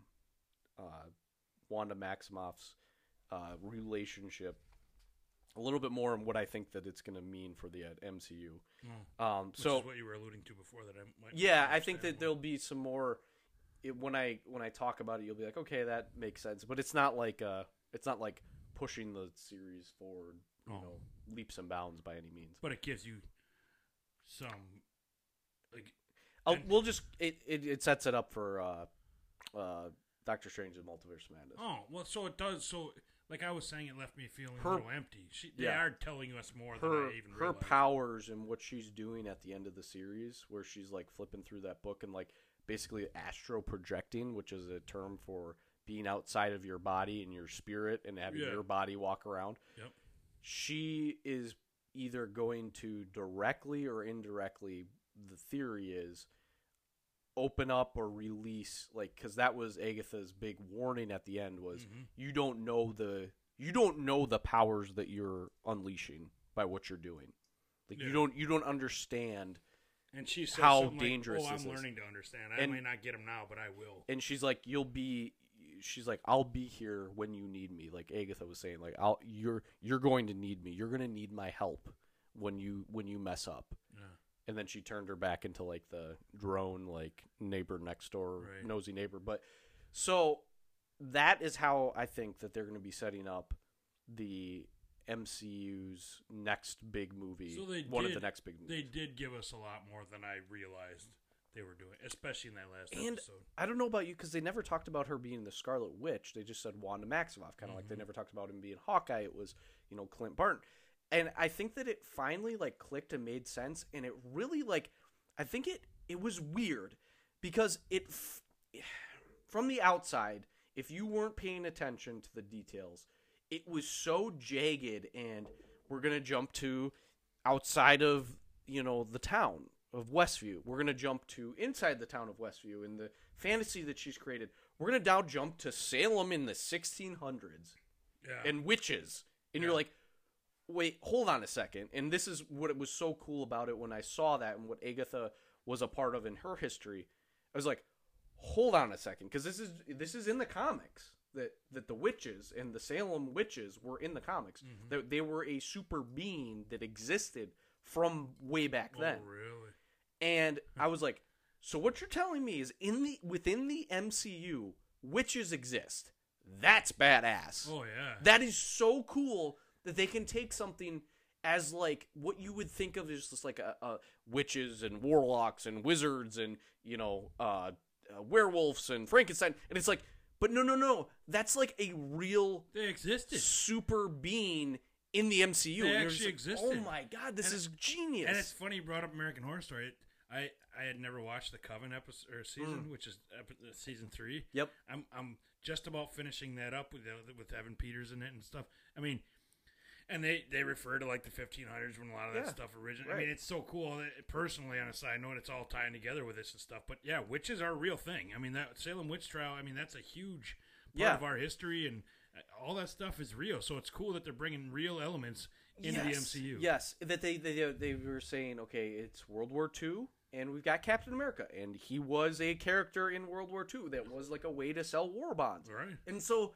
uh, Wanda Maximoff's uh, relationship a little bit more on what I think that it's going to mean for the uh, MCU. Mm. Um, so what you were alluding to before that I might yeah, I think that more. there'll be some more. It, when I when I talk about it, you'll be like, okay, that makes sense. But it's not like uh, it's not like pushing the series forward, you Oh. know, leaps and bounds by any means. but it gives you some like we'll just it, it it sets it up for uh, uh, Doctor Strange and Multiverse of Madness. Oh well, so it does. So, like I was saying, it left me feeling Her- a little empty. She, they Yeah. are telling us more her than I even her realized. powers and what she's doing at the end of the series, where she's like flipping through that book and like basically astral projecting, which is a term for being outside of your body and your spirit and having Yeah. your body walk around. Yep. She is either going to directly or indirectly. The theory is open up or release like because that was agatha's big warning at the end was Mhm. you don't know the you don't know the powers that you're unleashing by what you're doing like you don't you don't understand And she said how something like, dangerous oh, I'm this is." learning to understand. I And- may not get them now, but I will. and she's like you'll be she's like i'll be here when you need me like agatha was saying like i'll you're you're going to need me you're going to need my help when you when you mess up Yeah. And then she turned her back into like the drone like neighbor next door Right. nosy neighbor but so that is how i think that they're going to be setting up the mcu's next big movie So they one of did- the next big movies They did give us a lot more than I realized they were doing, especially in that last And episode. I don't know about you because they never talked about her being the Scarlet Witch. They just said Wanda Maximoff, kind of like they Mhm. never talked about him being Hawkeye. It was you know Clint Barton, and I think that it finally like clicked and made sense, and it really like I think it it was weird because it f- from the outside, if you weren't paying attention to the details, it was so jagged, and we're gonna jump to outside of you know the town of Westview. We're gonna jump to inside the town of Westview in the fantasy that she's created. We're gonna now jump to Salem in the 1600s Yeah. and witches, and you're like, wait, hold on a second. And this is what it was so cool about it when I saw that and what Agatha was a part of in her history. I was like, hold on a second, because this is this is in the comics that that the witches and the Salem witches were in the comics. Mhm. That they were a super being that existed from way back then. Oh, really? And I was like, so what you're telling me is in the within the MCU, witches exist. That's badass. Oh, yeah. That is so cool that they can take something as like what you would think of as just like a, a witches and warlocks and wizards and you know uh, uh, werewolves and Frankenstein, and it's like, but no, no, no, that's like a real they existed. super being in the MCU. They actually like, existed. Oh my god, this And is genius. And it's funny you brought up American Horror Story. It, I I had never watched the Coven episode or Mm. season, which is epi- uh, season three. Yep. I'm I'm just about finishing that up with uh, with Evan Peters in it and stuff. I mean, and they they refer to like the 1500s when a lot of that Yeah, stuff originated. I mean, it's so cool. That, personally, on a side note, it's all tying together with this and stuff. But yeah, witches are a real thing. I mean, that Salem witch trial. I mean, that's a huge part Yeah. of our history and. uh, All that stuff is real, so it's cool that they're bringing real elements into yes, the MCU. Yes, that they, they they were saying, okay, it's World War II, and we've got Captain America, and he was a character in World War II that was like a way to sell war bonds, Right. and so,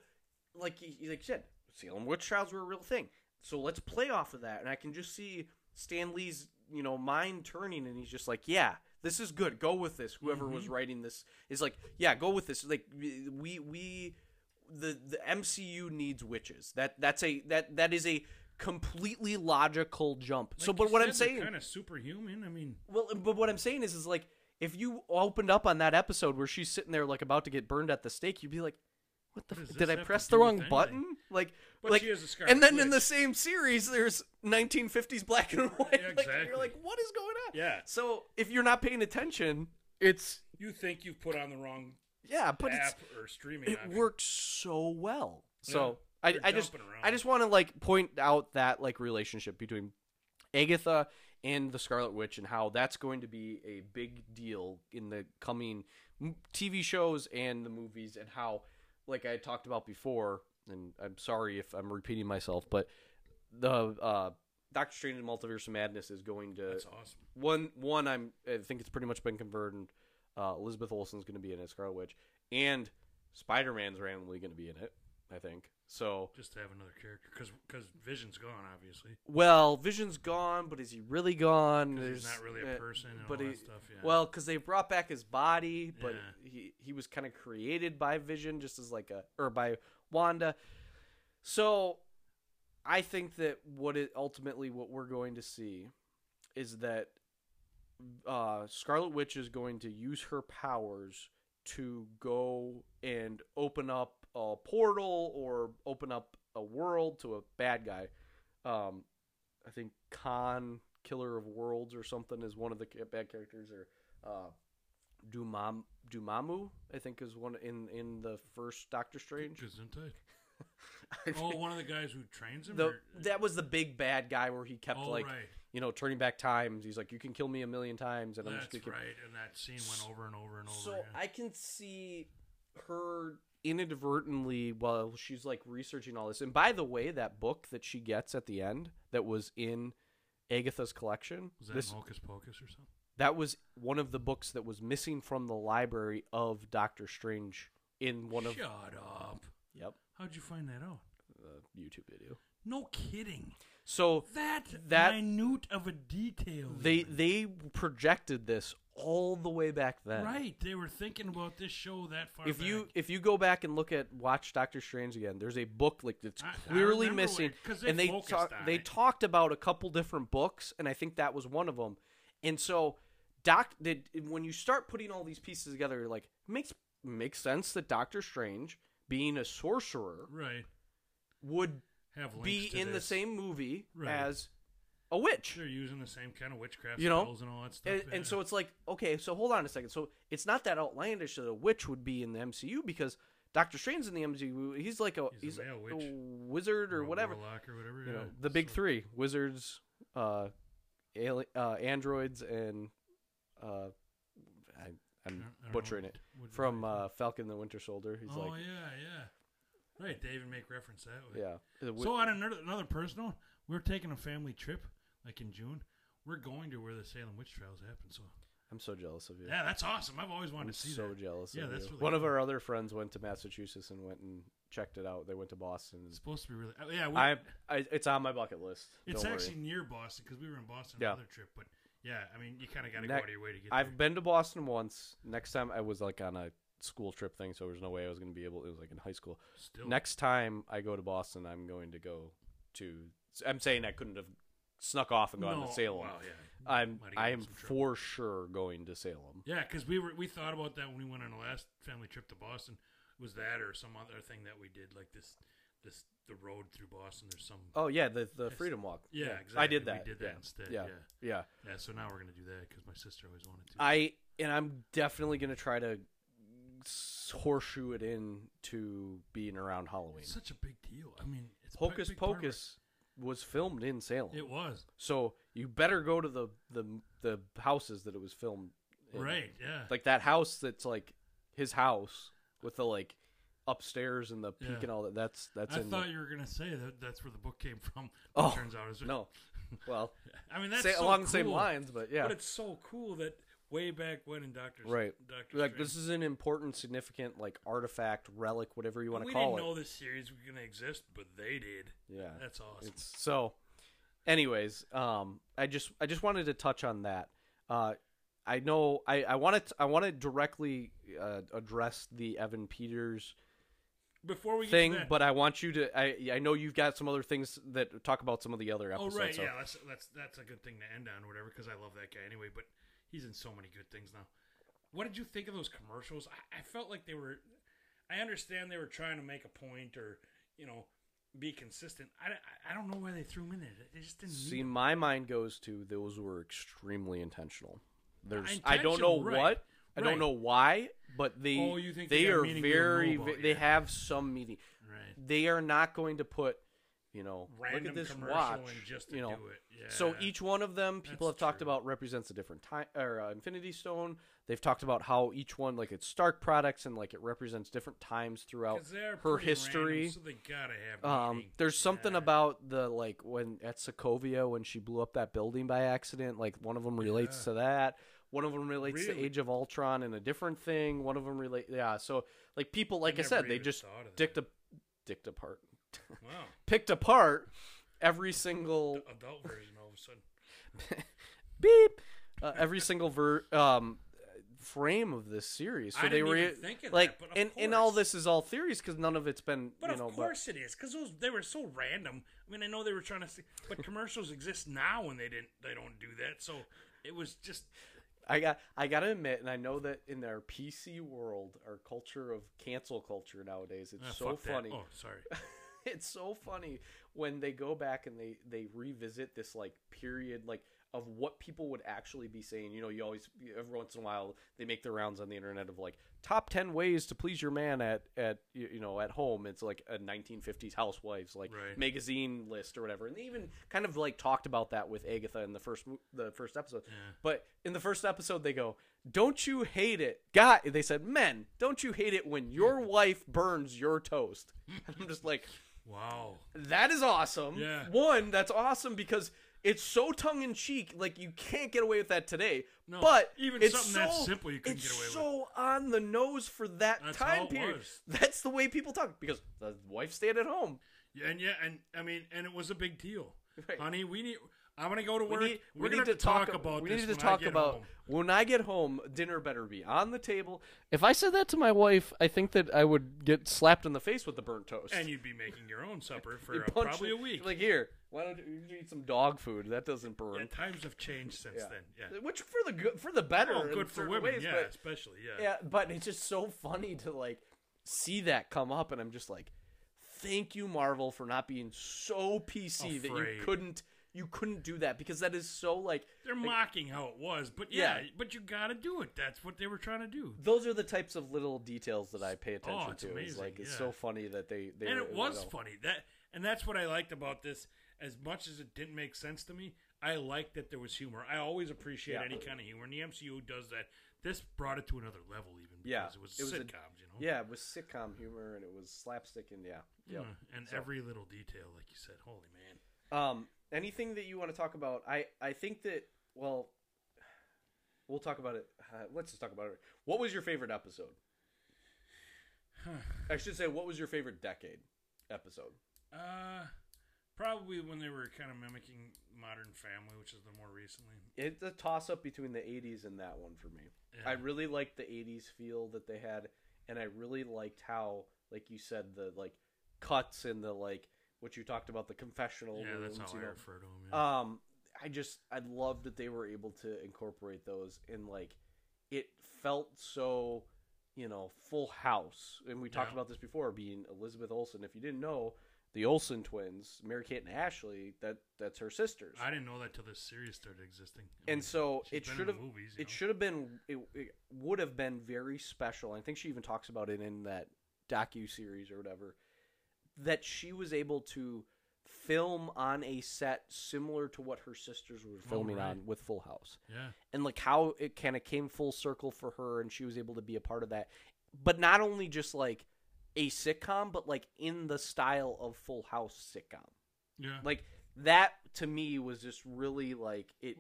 like like you said, Salem witch trials were a real thing. So let's play off of that, and I can just see Stan Lee's you know mind turning, and he's just like, yeah, This is good. Go with this. Whoever Mm-hmm. was writing this is like, yeah, go with this. Like we we the the MCU needs witches. That that's a that that is a completely logical jump. so, but what I'm saying, kind of superhuman. I mean, well, but what I'm saying is, is like if you opened up on that episode where she's sitting there like about to get burned at the stake, you'd be like, "What the? What F- did I press the wrong anything? button?" Like, But like, she is a and then in the same series, there's 1950s black and white. Yeah, Like, and you're like, "What is going on?" yeah, So if you're not paying attention, it's you think you've put on the wrong yeah, but it's app or streaming it option. works so well. So Yeah, I, I just around. I just want to like point out that like relationship between Agatha and the Scarlet Witch and how that's going to be a big deal in the coming TV shows and the movies and how like I talked about before and I'm sorry if I'm repeating myself but the uh Doctor Strange and Multiverse of Madness is going to That's awesome. one one I'm I think it's pretty much been confirmed. Uh, Elizabeth Olsen's going to be in it, Scarlet Witch, and Spider Man's randomly going to be in it. I think so. Just to have another character, because because Vision's gone, obviously. Well, Vision's gone, but is he really gone? he's not really a uh, person and but all he- that stuff. Yeah. Well, because they brought back his body, but Yeah. he he was kind of created by Vision, just as like a or by Wanda. So, I think that what it ultimately what we're going to see is that uh, Scarlet Witch is going to use her powers to go and open up a portal or open up a world to a bad guy. Um, I think Khan, Killer of Worlds, or something is one of the bad characters, or uh, Dumam Dormammu, I think is one in in the first Doctor Strange. Isn't Gesundheit. Oh, one of the guys who trains him. the, or- that was the big bad guy where he kept oh, like right. you know turning back times. He's like, you can kill me a million times, and I'm just That's gonna right. And that scene went over and over and over. So again. I can see her inadvertently while she's like researching all this. And by the way, that book that she gets at the end that was in Agatha's collection, was that this Hocus Pocus or something? that was one of the books that was missing from the library of Doctor Strange in one of Shut up. yep How'd you find that out? the YouTube video. No kidding. So That That- minute of a detail. they even. they projected this all the way back then. right. They were thinking about this show that far. If you if you go back and look at watch Doctor Strange again, there's a book like that's I- I clearly remember missing, 'cause they and they on they talked about a couple different books, and I think that was one of them. And so, Doc, did when you start putting all these pieces together, you're like makes makes sense that Doctor Strange, being a sorcerer, right would have be in the same movie Right. as a witch. They're using the same kind of witchcraft You know? spells and all that stuff. And, yeah. and so it's like, okay, so hold on a second. So it's not that outlandish that a witch would be in the MCU because Doctor Strange's in the MCU. He's like a He's he's, a a wizard or a whatever. or whatever. You know, the big So- three: wizards, uh, ali- uh, androids, and uh, I, I I'm don't- I don't butchering know it from uh, Falcon the Winter Soldier. He's oh like, yeah, yeah. Right, they even make reference that way. yeah. The So on another another personal, we're taking a family trip, like in June. We're going to where the Salem witch trials happen. So I'm so jealous of you. yeah, that's awesome. I've always wanted I'm to see so that. jealous. Yeah, of that's you. really One of our other friends went to Massachusetts and went and checked it out. They went to Boston. It's supposed to be really. oh, yeah, we, I, I, it's on my bucket list. it's Don't actually worry. near Boston because we were in Boston Yeah. on another trip. But yeah, I mean, you kind of got to go out of your way to get there. I've there. been to Boston once. Next time I was like on a school trip thing, so there's no way I was going to be able. It was like in high school. Still, Next time I go to Boston, I'm going to go to. I'm saying I couldn't have snuck off and gone no, to Salem. Wow, yeah, I'm I am for sure going to Salem. Yeah, because we were we thought about that when we went on the last family trip to Boston. Was that or some other thing that we did like this this the road through Boston? There's some Oh yeah, the the Freedom Walk. yeah, exactly. I did that. We did that yeah. instead. Yeah. Yeah. yeah. yeah, So now we're gonna do that because my sister always wanted to. I and I'm definitely going to try to horseshoe it in to being around Halloween. it's such a big deal. I mean, it's big- Hocus big it. Pocus was filmed in Salem. It was So you better go to the the the houses that it was filmed. In. right. Yeah. Like that house that's like his house with the like upstairs and the peak Yeah. and all that. That's that's I in. thought the, you were gonna say that that's where the book came from. Oh, it turns out it's no, well, I mean that's say, so along the same lines, but yeah, But it's so cool that way back when in Doctor Right. Doctor like this is an important, significant like artifact, relic, whatever you want to call it. we didn't know this series was gonna exist, but they did. Yeah, That's awesome. It's so. Anyways, um, I just I just wanted to touch on that. Uh, I know I I want to I want to directly uh, address the Evan Peters Before we thing, to but I want you to. I I know you've got some other things that talk about some of the other episodes. oh right, so- yeah, that's that's that's a good thing to end on, or whatever, because I love that guy anyway. But he's in so many good things now. What did you think of those commercials? I, I felt like they were. I understand they were trying to make a point, or you know, be consistent. I, I, I don't know why they threw him in there. They just didn't. See, my mind goes to those were extremely intentional. There's I don't know right. what. I Right. don't know why, but they Oh, they they are very they yet. have some meaning. right. They are not going to put, you know, Random look at this watch, and just to you know. do it. Yeah. So each one of them, people That's have talked true. about represents a different time or uh, Infinity Stone. They've talked about how each one, like it's Stark products, and like it represents different times throughout her history. random, so they gotta have. Um, there's something Yeah. about the like when at Sokovia when she blew up that building by accident. Like one of them relates Yeah. to that. One of them relates to Age of Ultron and a different thing. One of them relate, yeah. So like people, like I, never said, they just dicked a, dicked apart, Wow. picked apart every single The adult version all of a sudden. beep, uh, every single ver um frame of this series. So I they were of like, that, but of and and all this is all theories because none of it's been But you of know. course it is, because those they were so random. I mean, I know they were trying to, see, but commercials exist now, and they didn't. They don't do that. So it was just I got I gotta admit, and I know that in our PC world, our culture of cancel culture nowadays, it's ah, so fuck that. funny. Oh, sorry. it's so funny when they go back and they they revisit this like period like of what people would actually be saying. You know, you always every once in a while they make their rounds on the internet of like top ten ways to please your man at at you know at home. It's like a 1950s housewives like Right. magazine list or whatever, and they even kind of like talked about that with Agatha in the first the first episode. But in the first episode, they go. Don't you hate it, guy? They said, "Men, don't you hate it when your wife burns your toast?" And I'm just like, Wow. that is awesome. Yeah. One, that's awesome because it's so tongue in cheek. Like you can't get away with that today. No, but even it's something so, that simple you couldn't get away with. It's so on the nose for that That's time how it period. was. That's the way people talk because the wife stayed at home. Yeah, and yeah, and I mean, and it was a big deal, Right. honey. We need. I'm gonna go to We work. need, We're we need to talk, about We this need to when talk about home. when I get home. Dinner better be on the table. If I said that to my wife, I think that I would get slapped in the face with the burnt toast. And you'd be making your own supper for You uh, punch probably a week. Like here, why don't you eat some dog food? That doesn't burn. yeah, times have changed since Yeah. then. Yeah. Which for the good, for the better. Oh, good for certain women. ways, yeah, but- especially. Yeah. yeah, but it's just so funny to like see that come up, and I'm just like, thank you, Marvel, for not being so PC that you couldn't you couldn't do that because that is so like They're mocking how it was, but yeah, Yeah. but you got to do it. That's what they were trying to do. those are the types of little details that I pay attention Oh, it's to. It's amazing, like it's yeah. so funny that they they and were- it was funny that and that's what i liked about this as much as it didn't make sense to me i liked that there was humor i always appreciate Yeah. any kind of humor and the mcu does that this brought it to another level even because Yeah, it was it was a- sitcoms you know Yeah, it was sitcom humor and it was slapstick and yeah, yeah. Yeah, and So- every little detail like you said holy man Um, anything that you want to talk about? I I think that well, we'll talk about it. Uh, let's just talk about it. What was your favorite episode? I should say, what was your favorite decade episode? uh probably when they were kind of mimicking modern family which is the more recently It's a toss up between the '80s and that one for me. Yeah. I really liked the '80s feel that they had, and I really liked how, like you said, the like cuts and the like what you talked about the confessional yeah that's how you i know. refer to them yeah. Um, I just I love that they were able to incorporate those and like it felt so you know full house. And we talked Yeah. about this before, being Elizabeth Olsen. If you didn't know, the Olsen twins, Mary Kate and Ashley, that that's her sisters. i didn't know that till this series started existing I and mean, so it should have movies, it know? should have been it, it would have been very special. I think she even talks about it in that docu series or whatever that she was able to film on a set similar to what her sisters were oh, filming Oh, right. on with Full House. yeah And like how it kind of came full circle for her and she was able to be a part of that. But not only just like a sitcom, but like in the style of Full House sitcom yeah like that to me was just really like it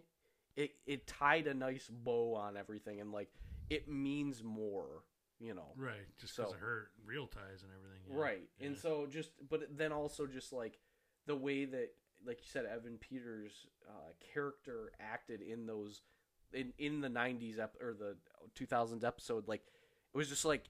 it it tied a nice bow on everything and like it means more you know Right, just because So- of her real ties and everything. yeah. right and so just but then also just like the way that like you said evan peters uh, character acted in those in in the '90s ep- or the 2000s episode, like it was just like,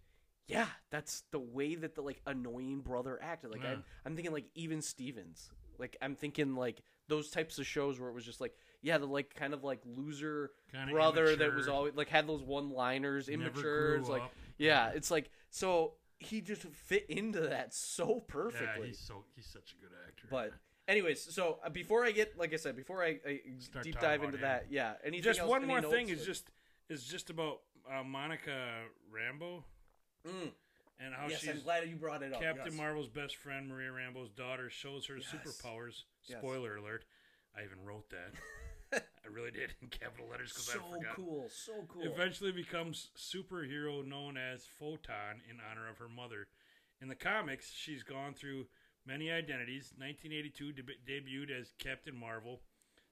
yeah, that's the way that the like annoying brother acted. Like Yeah. I'm, I'm thinking like even Stevens. Like I'm thinking like those types of shows where it was just like, yeah, the like kind of like loser Kinda brother that was always like had those one liners, Never immature. like. Yeah, it's like so he just fit into that so perfectly. Yeah, perfectly. he's so he's such a good actor. but anyways, so uh, before I get like I said, before I, I deep dive about into him. that, yeah. Anything just else, one any more notes? thing is Like- just is just about uh, Monica Rambeau Mm. and how yes, she's I'm glad you brought it up. Captain yes. Marvel's best friend, Maria Rambeau's daughter, shows her Yes. superpowers. Yes. Spoiler alert. I even wrote that. I really did in capital letters because So I forgot. cool, so cool. Eventually becomes superhero known as Photon in honor of her mother. In the comics, she's gone through many identities. 1982 deb- debuted as Captain Marvel,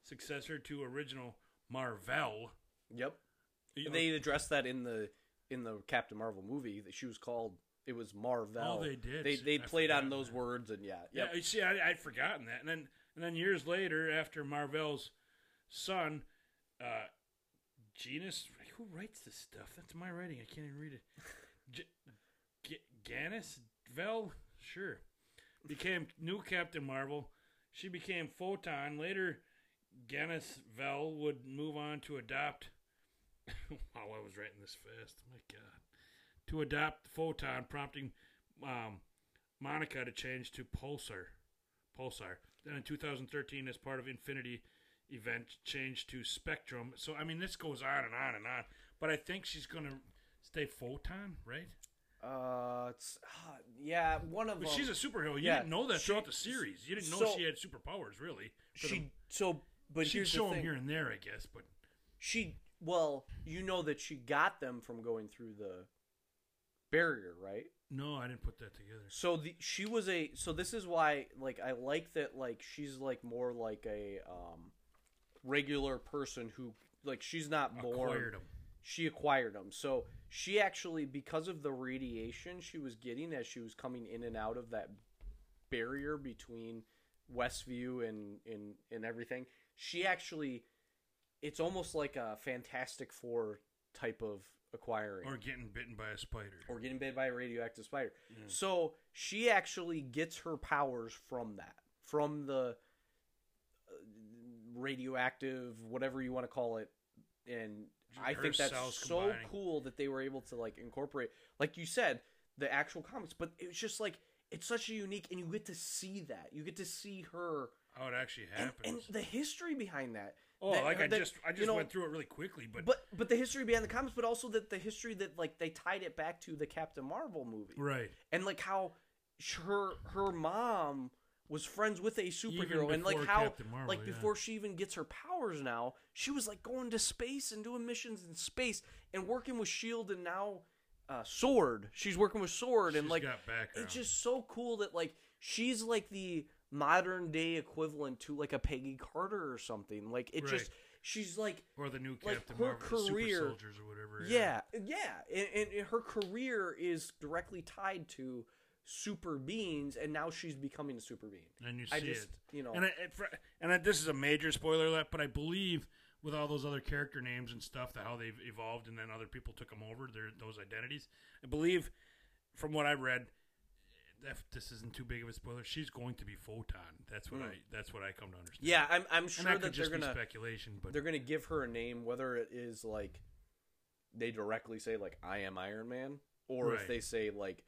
successor to original Marvel. Yep. You know, They addressed that in the in the Captain Marvel movie that she was called. It was Marvel. Oh, they did. They they I played on those that. words and yeah. Yeah, Yep. you see, I, I'd forgotten that, and then and then years later, after Marvel's son, uh, Genus, who writes this stuff? That's my writing. I can't even read it. G- G- Ganis Vel, sure, became new Captain Marvel. She became Photon. Later, Ganis Vel would move on to adopt. wow, I was writing this fast. My God, to adopt Photon, prompting um, Monica to change to Pulsar. Pulsar. Then in 2013, as part of Infinity event, changed to Spectrum. So I mean, this goes on and on and on. But I think she's gonna stay Photon, right? Uh, it's uh, yeah, one of But them. she's a superhero. You yeah, didn't know that she- throughout the series. You didn't know so- she had superpowers, really. She the- so but she'd show the them here and there, I guess. But She well, you know that she got them from going through the barrier, right? no, I didn't put that together. So the she was a so this is why like I like that like she's like more like a um regular person who like she's not born Acquired them. she acquired them. So she actually, because of the radiation she was getting as she was coming in and out of that barrier between Westview and and and everything, she actually, it's almost like a Fantastic Four type of acquiring Or getting bitten by a spider. or getting bit by a radioactive spider. So she actually gets her powers from that, from the radioactive, whatever you want to call it. And I think that's so combining. cool that they were able to like incorporate, like you said, the actual comics. But it's just like it's such a unique, and you get to see that. You get to see her How it actually and, happens. and the history behind that. oh, That- like I that, just I you just know, went through it really quickly, but, but but the history behind the comics, but also that the history that like they tied it back to the Captain Marvel movie, right. and like how her her mom was friends with a superhero, and like how Marvel, like yeah. before she even gets her powers now, she was like going to space and doing missions in space and working with Shield, and now uh, Sword. She's working with Sword, and like it's just so cool that like she's like the modern day equivalent to like a Peggy Carter or something. Like it Right. just she's like or the new like, Captain her Marvel, the career- Super Soldiers or whatever. yeah, yeah, and, and, and her career is directly tied to super beings, and now she's becoming a super being. and you see I just, it. you know, And I, and I, this is a major spoiler alert, but I believe with all those other character names and stuff, that how they've evolved, and then other people took them over their those identities. I believe, from what I read, if this isn't too big of a spoiler, she's going to be Photon. That's what hmm. I that's what I come to understand. Yeah, I'm, I'm and sure that that, could they're gonna speculation, but they're gonna give her a name, whether it is like they directly say like I am Iron Man, or if they say like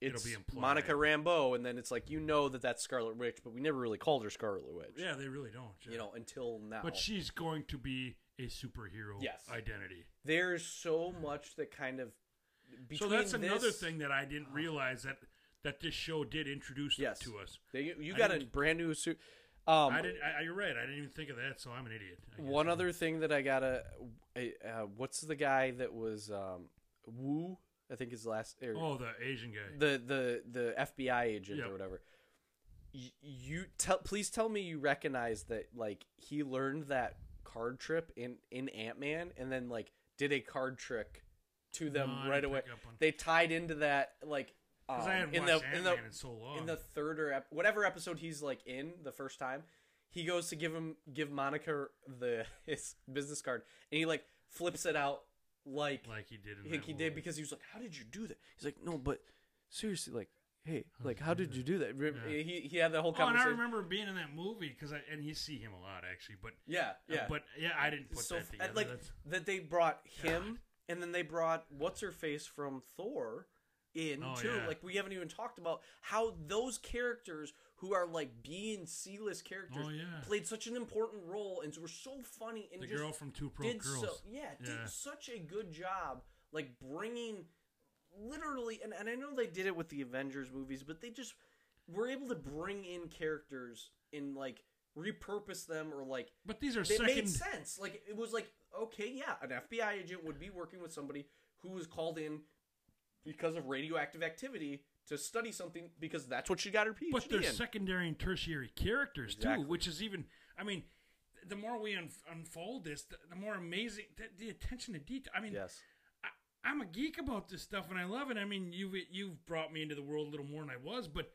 it's be. Monica Rambeau, and then it's like you know that that's Scarlet Witch, but we never really called her Scarlet Witch. yeah, they really don't. yeah. you know, until now. but she's going to be a superhero Yes. identity. there's so much that kind of So between that's another this- thing that I didn't realize that that this show did introduce Yes. to us. They, you I got a didn't- brand new suit. Um, I didn't. I, you're right. I didn't even think of that. So I'm an idiot. I guess. One other thing that I gotta, uh, what's the guy that was um, Woo? I think his last. Or Oh, the Asian guy. the the the FBI agent Yep. or whatever. Y- you tell please tell me you recognize that like he learned that card trip in in Ant Man and then like did a card trick to them No, right away. pick up on- They tied into that like Because um, I in watched the in the in so long. in the third or ep- whatever episode he's like in the first time. he goes to give him give Monica the his business card, and he like flips it out like like he did in like that he movie. did because he was like, "How did you do that?" He's like, "No, but seriously, like, hey, oh, like, how did you do that?" Re- Yeah. He he had the whole conversation. Oh, and I remember being in that movie because I and you see him a lot actually, but yeah, uh, yeah. but yeah, I didn't put so that together. like That's, that they brought him, and then they brought what's her face from Thor in Oh, too. yeah. Like we haven't even talked about how those characters who are like B and C list characters Oh, yeah. played such an important role and were so funny and the just girl from Two Broke did Girls. so yeah, Yeah. did such a good job like bringing literally and, and I know they did it with the Avengers movies, but they just were able to bring in characters and like repurpose them or like but these are it second. made sense. Like it was like okay, yeah, an FBI agent would be working with somebody who was called in because of radioactive activity to study something because that's what she got her PhD But they're in. secondary and tertiary characters Exactly. too, which is even. I mean, the more we un- unfold this, the, the more amazing the, the attention to detail. I mean, yes. I, I'm a geek about this stuff and I love it. I mean, you've you've brought me into the world a little more than I was, but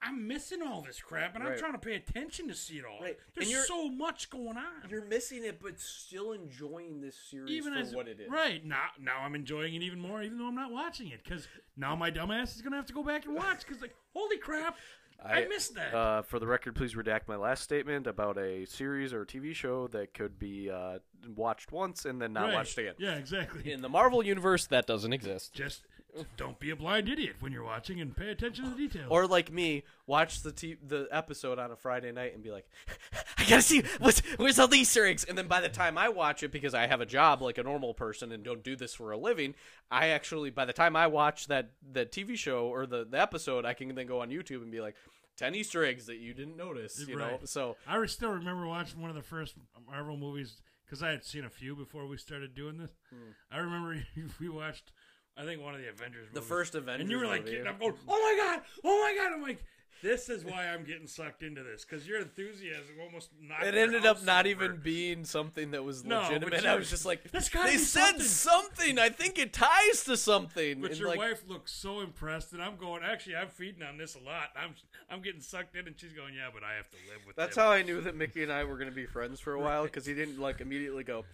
I'm missing all this crap, and I'm trying to pay attention to see it all. Right. There's you're- so much going on. You're missing it, but still enjoying this series even for as what it is. right now, now I'm enjoying it even more, even though I'm not watching it, because now my dumbass is gonna have to go back and watch. Because like, holy crap, I, missed that. Uh, for the record, please redact my last statement about a series or TV show that could be uh, watched once and then not Right. watched again. Yeah, exactly. In the Marvel universe, that doesn't exist. Just don't be a blind idiot when you're watching and pay attention to the details. Or like me, watch the t- the episode on a Friday night and be like, I gotta see what's where's all the Easter eggs. And then by the time I watch it, because I have a job like a normal person and don't do this for a living, I actually by the time I watch that the TV show or the, the episode, I can then go on YouTube and be like, ten Easter eggs that you didn't notice. You know, so I still remember watching one of the first Marvel movies because I had seen a few before we started doing this. Hmm. I remember we watched, I think one of the Avengers. Hmm. the first Avengers, and you were like movie- getting up, going, "Oh my god, oh my god!" I'm like, "This is why I'm getting sucked into this because your enthusiasm almost knocked It ended up not over. even being something that was No, legitimate. you- I was just like, That's they said something." something. I think it ties to something. But And, your like, wife looks so impressed, and I'm going. Actually, I'm feeding on this a lot. I'm I'm getting sucked in, and she's going, "Yeah, but I have to live with." That. That's him." how I knew that Mickey and I were going to be friends for a while because he didn't like immediately go,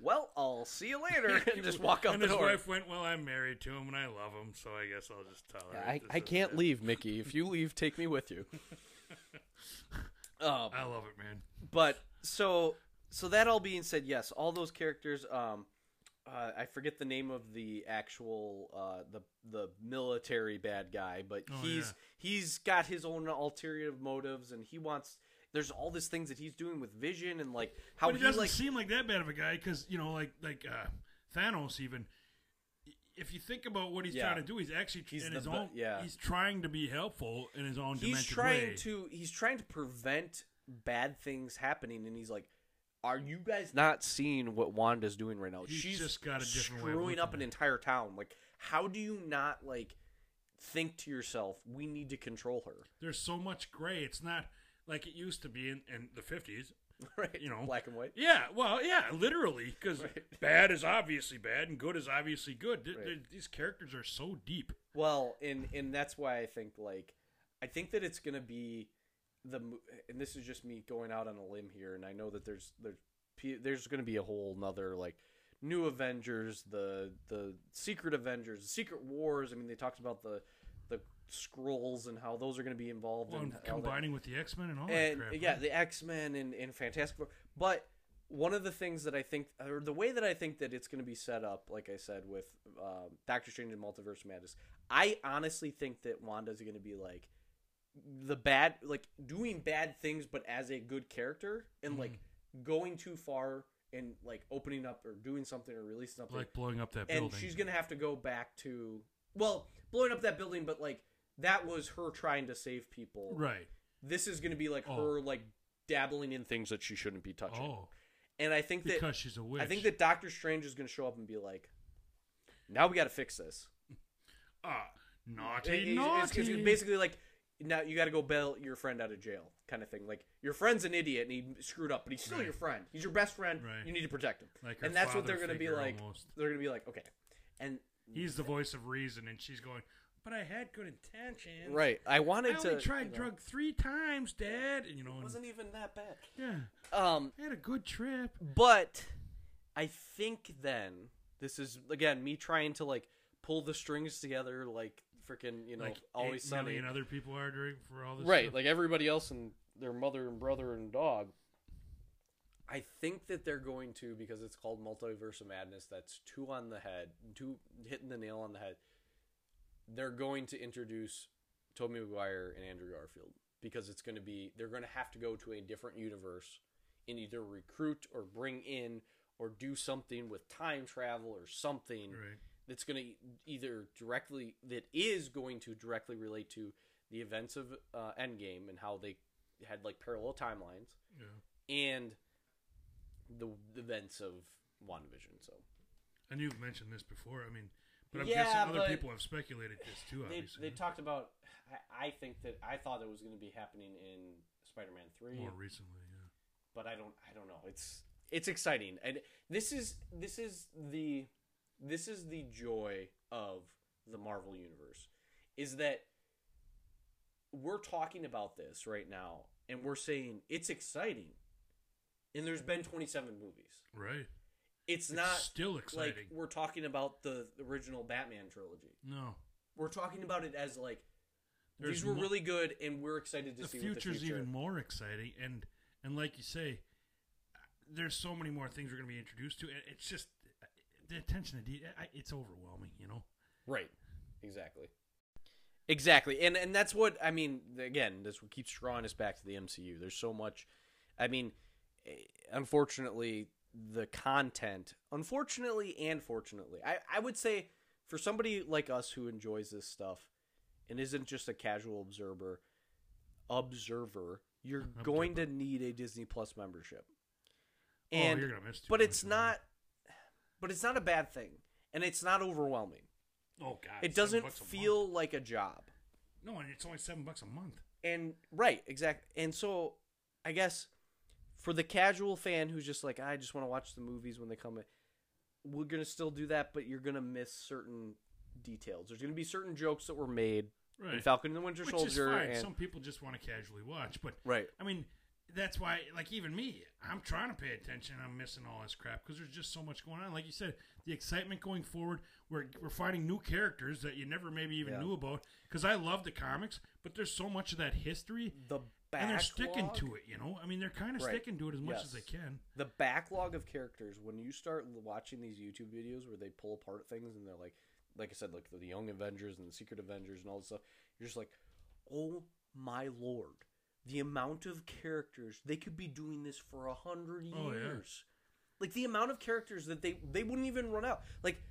"Well, I'll see you later," and just walk out and the his door. wife went, "Well, I'm married to him, and I love him, so I guess I'll just tell her." I, I can't it." leave, Mickey. If you leave, take me with you. um, I love it, man. but so so that all being said, yes, all those characters. Um, uh, I forget the name of the actual uh, the the military bad guy, but Oh, he's he's got his own ulterior motives, and he wants. There's all these things that he's doing with Vision, and like how But he he doesn't like seem like that bad of a guy because you know, like like uh, Thanos. Even if you think about what he's Yeah. trying to do, he's actually He's in the his own. yeah. he's trying to be helpful in his own. he's trying way. to he's trying to prevent bad things happening and he's like are you guys not seeing what Wanda's doing right now? He's She's just got a different screwing up an entire town. Like, how do you not like think to yourself, "We need to control her"? There's so much gray. It's not like it used to be in, in the 50s. Right? You know, black and white. Yeah, well, yeah, literally, because Right. bad is obviously bad and good is obviously good. Th- Right. th- These characters are so deep. Well, and and that's why I think like I think that it's gonna be the and this is just me going out on a limb here, and I know that there's there's there's gonna be a whole nother like new Avengers, the the Secret Avengers, the Secret Wars. I mean, they talked about the scrolls and how those are gonna be involved Well, in and combining with the X Men and all and that crap. yeah, right? the X Men and, and Fantastic Four. But one of the things that I think, or the way that I think that it's going to be set up, like I said with um, Doctor Strange and Multiverse of Madness, I honestly think that Wanda's going to be like the bad, like doing bad things, but as a good character, and like going too far and like opening up or doing something or releasing something like blowing up that building. and she's gonna have to go back to well blowing up that building but like that was her trying to save people right. this is gonna be like Oh. her like dabbling in things that she shouldn't be touching Oh, and i think that because she's a witch. i think that doctor strange is gonna show up and be like now we gotta fix this ah, It- naughty, it's, naughty. it's- it's basically like now you gotta go bail your friend out of jail kind of thing like your friend's an idiot and he screwed up but he's still Right. your friend he's your best friend Right. you need to protect him Like and that's what they're gonna be figure like almost. they're gonna be like okay and He's the voice of reason, and she's going, but I had good intentions. Right. I I wanted only to. tried you know, drug three times, Dad. And you know, It wasn't even that bad. yeah, Um, I had a good trip. but I think then this is again me trying to like pull the strings together, like freaking you know like always eight sunny. million other people are during for all this. right stuff. like everybody else and their mother and brother and dog i think that they're going to because it's called multiverse of madness that's two on the head two hitting the nail on the head they're going to introduce Tobey Maguire and Andrew Garfield because it's going to be they're going to have to go to a different universe and either recruit or bring in or do something with time travel or something right. that's going to either directly that is going to directly relate to the events of uh, Endgame and how they had like parallel timelines Yeah. and the events of WandaVision. So And you've mentioned this before. I mean, but I'm Yeah, guessing other people have speculated this too. they Obviously, they talked about. I, I think that I thought it was going to be happening in Spider-Man three, more recently. Yeah. but I don't. I don't know. It's it's exciting, and this is this is the this is the joy of the Marvel universe is that we're talking about this right now, and we're saying it's exciting, and there's been 27 movies. Right. It's, It's not still exciting. like we're talking about the original Batman trilogy. no. We're talking about it as like There's these were mo- really good, and we're excited to the see future's what the future. even more exciting, and and like you say, there's so many more things we're going to be introduced to. It's just the attention to detail. It's overwhelming. You know. Right. Exactly. Exactly. And and that's what I mean again, this keeps drawing us back to the MCU. There's so much I mean eh, unfortunately the content unfortunately and fortunately I, I would say for somebody like us who enjoys this stuff and isn't just a casual observer observer you're going to need a disney plus membership oh, and oh, you're gonna miss. too but much it's not but it's not a bad thing and it's not overwhelming Oh God. it doesn't feel like a job No, and it's only seven bucks a month. and right exactly and so i guess for the casual fan who's just like i just want to watch the movies when they come in we're gonna still do that but you're gonna miss certain details there's gonna be certain jokes that were made in falcon and the winter Which soldier is fine. and Some people just want to casually watch, but right I mean, that's why, like, even me, I'm trying to pay attention. I'm missing all this crap because there's just so much going on. Like you said, the excitement going forward, we're, we're finding new characters that you never maybe even Yeah. knew about. Because I love the comics, but there's so much of that history, the backlog, and they're sticking to it, you know? I mean, they're kind of Right. sticking to it as much Yes. as they can. the backlog of characters when you start watching these YouTube videos where they pull apart things and they're like, like I said, like the Young Avengers and the Secret Avengers and all this stuff. You're just like, oh my lord, the amount of characters they could be doing this for a hundred Oh, yeah. years. Like the amount of characters that they they wouldn't even run out. Like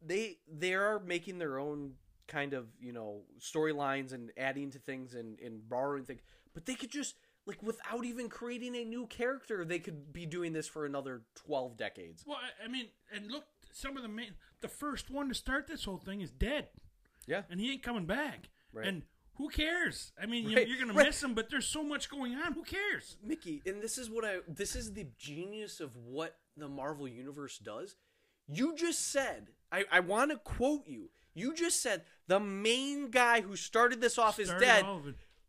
they they are making their own kind of you know storylines and adding to things and and borrowing things, but they could just like without even creating a new character, they could be doing this for another twelve decades. Well, I, I mean, and look, some of the main, the first one to start this whole thing is dead. Yeah. and he ain't coming back. Right. And who cares? I mean, Right, you, are gonna right. miss him, but there's so much going on. Who cares? Mickey, and this is what I this is the genius of what the Marvel universe does. You just said, I, I want to quote you. You just said the main guy who started this off is Started dead.